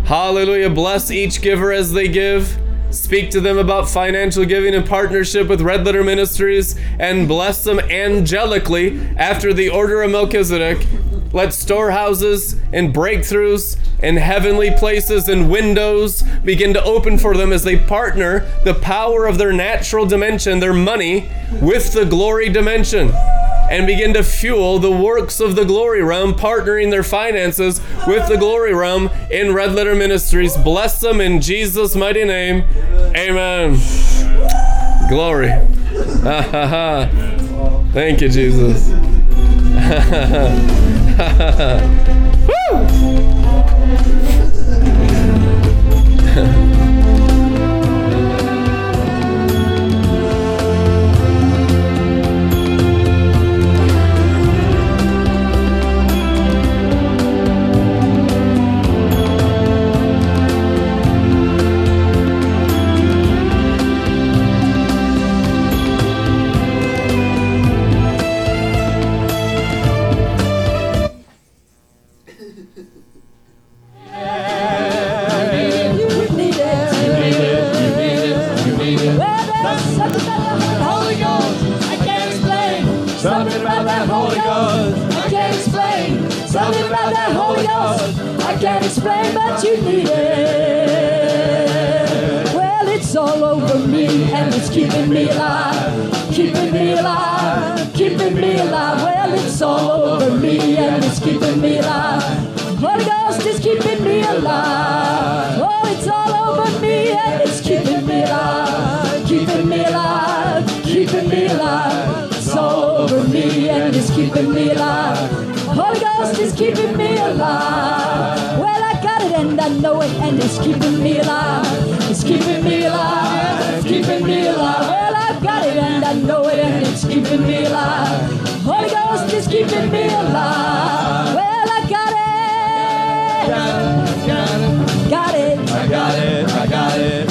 Hallelujah. Bless each giver as they give. Speak to them about financial giving in partnership with Red Letter Ministries and bless them angelically after the order of Melchizedek. Let storehouses and breakthroughs and heavenly places and windows begin to open for them as they partner the power of their natural dimension, their money, with the glory dimension and begin to fuel the works of the glory realm, partnering their finances with the glory realm in Red Letter Ministries. Bless them in Jesus' mighty name. Amen. Glory. Thank you, Jesus. Holy Ghost is keeping me alive. Well, I got it and I know it, and it's keeping me alive. It's keeping me alive. It's keeping me alive. Well, I've got it and I know it, and it's keeping me alive. Holy Ghost is keeping me alive. Well, I got it. Got it. Got it, I got it, I got it.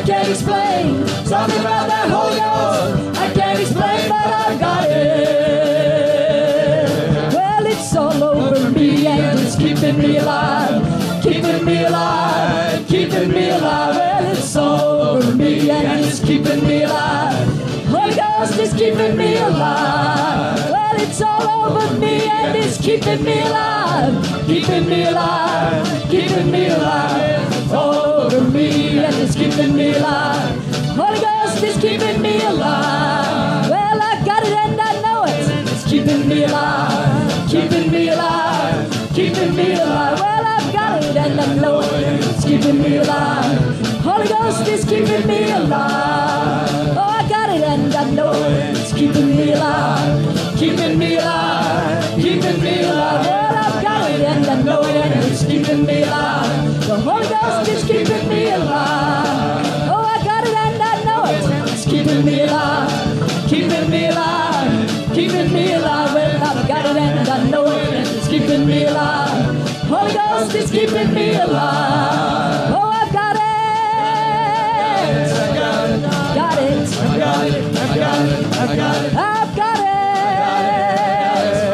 I can't explain. Something about that Holy Ghost I can't explain, but I've got it. Well, it's all over me and it's keeping me alive, keeping me alive, keeping me alive. Well, it's all over me and it's keeping me alive. Holy Ghost is keeping me alive. It's all over me and it's keeping me alive, keeping me alive, keeping me alive. All over me and it's keeping me alive. Holy Ghost is keeping me alive. Well, I got it and I know it. It's keeping me alive, keeping me alive, keeping me alive. Well, I've got it and I know it. It's keeping me alive. Holy Ghost is keeping me alive. Oh, I got it and I know it. Keeping me alive, keeping me alive, keeping me alive. Well, I've got it and I know it and it's keeping me alive. The Holy Ghost is keeping me alive. Oh, I got it and I know it. It's keeping me alive, keeping me alive, keeping me alive. Well, I've got it and I know it and it's keeping me alive. Holy Ghost is keeping me alive. Got it, I got it. I've got it.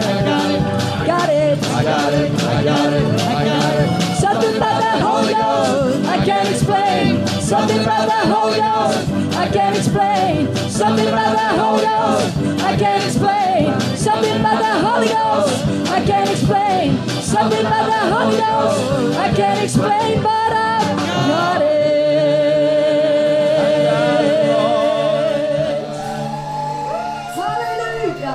I got it. I got it, I got it, I got it. Something about that Holy Ghost I can't explain. Something about that Holy Ghost I can't explain. Something about that Holy Ghost I can't explain. Something about that Holy Ghost I can't explain. Something about that Holy Ghost I can't explain, but I've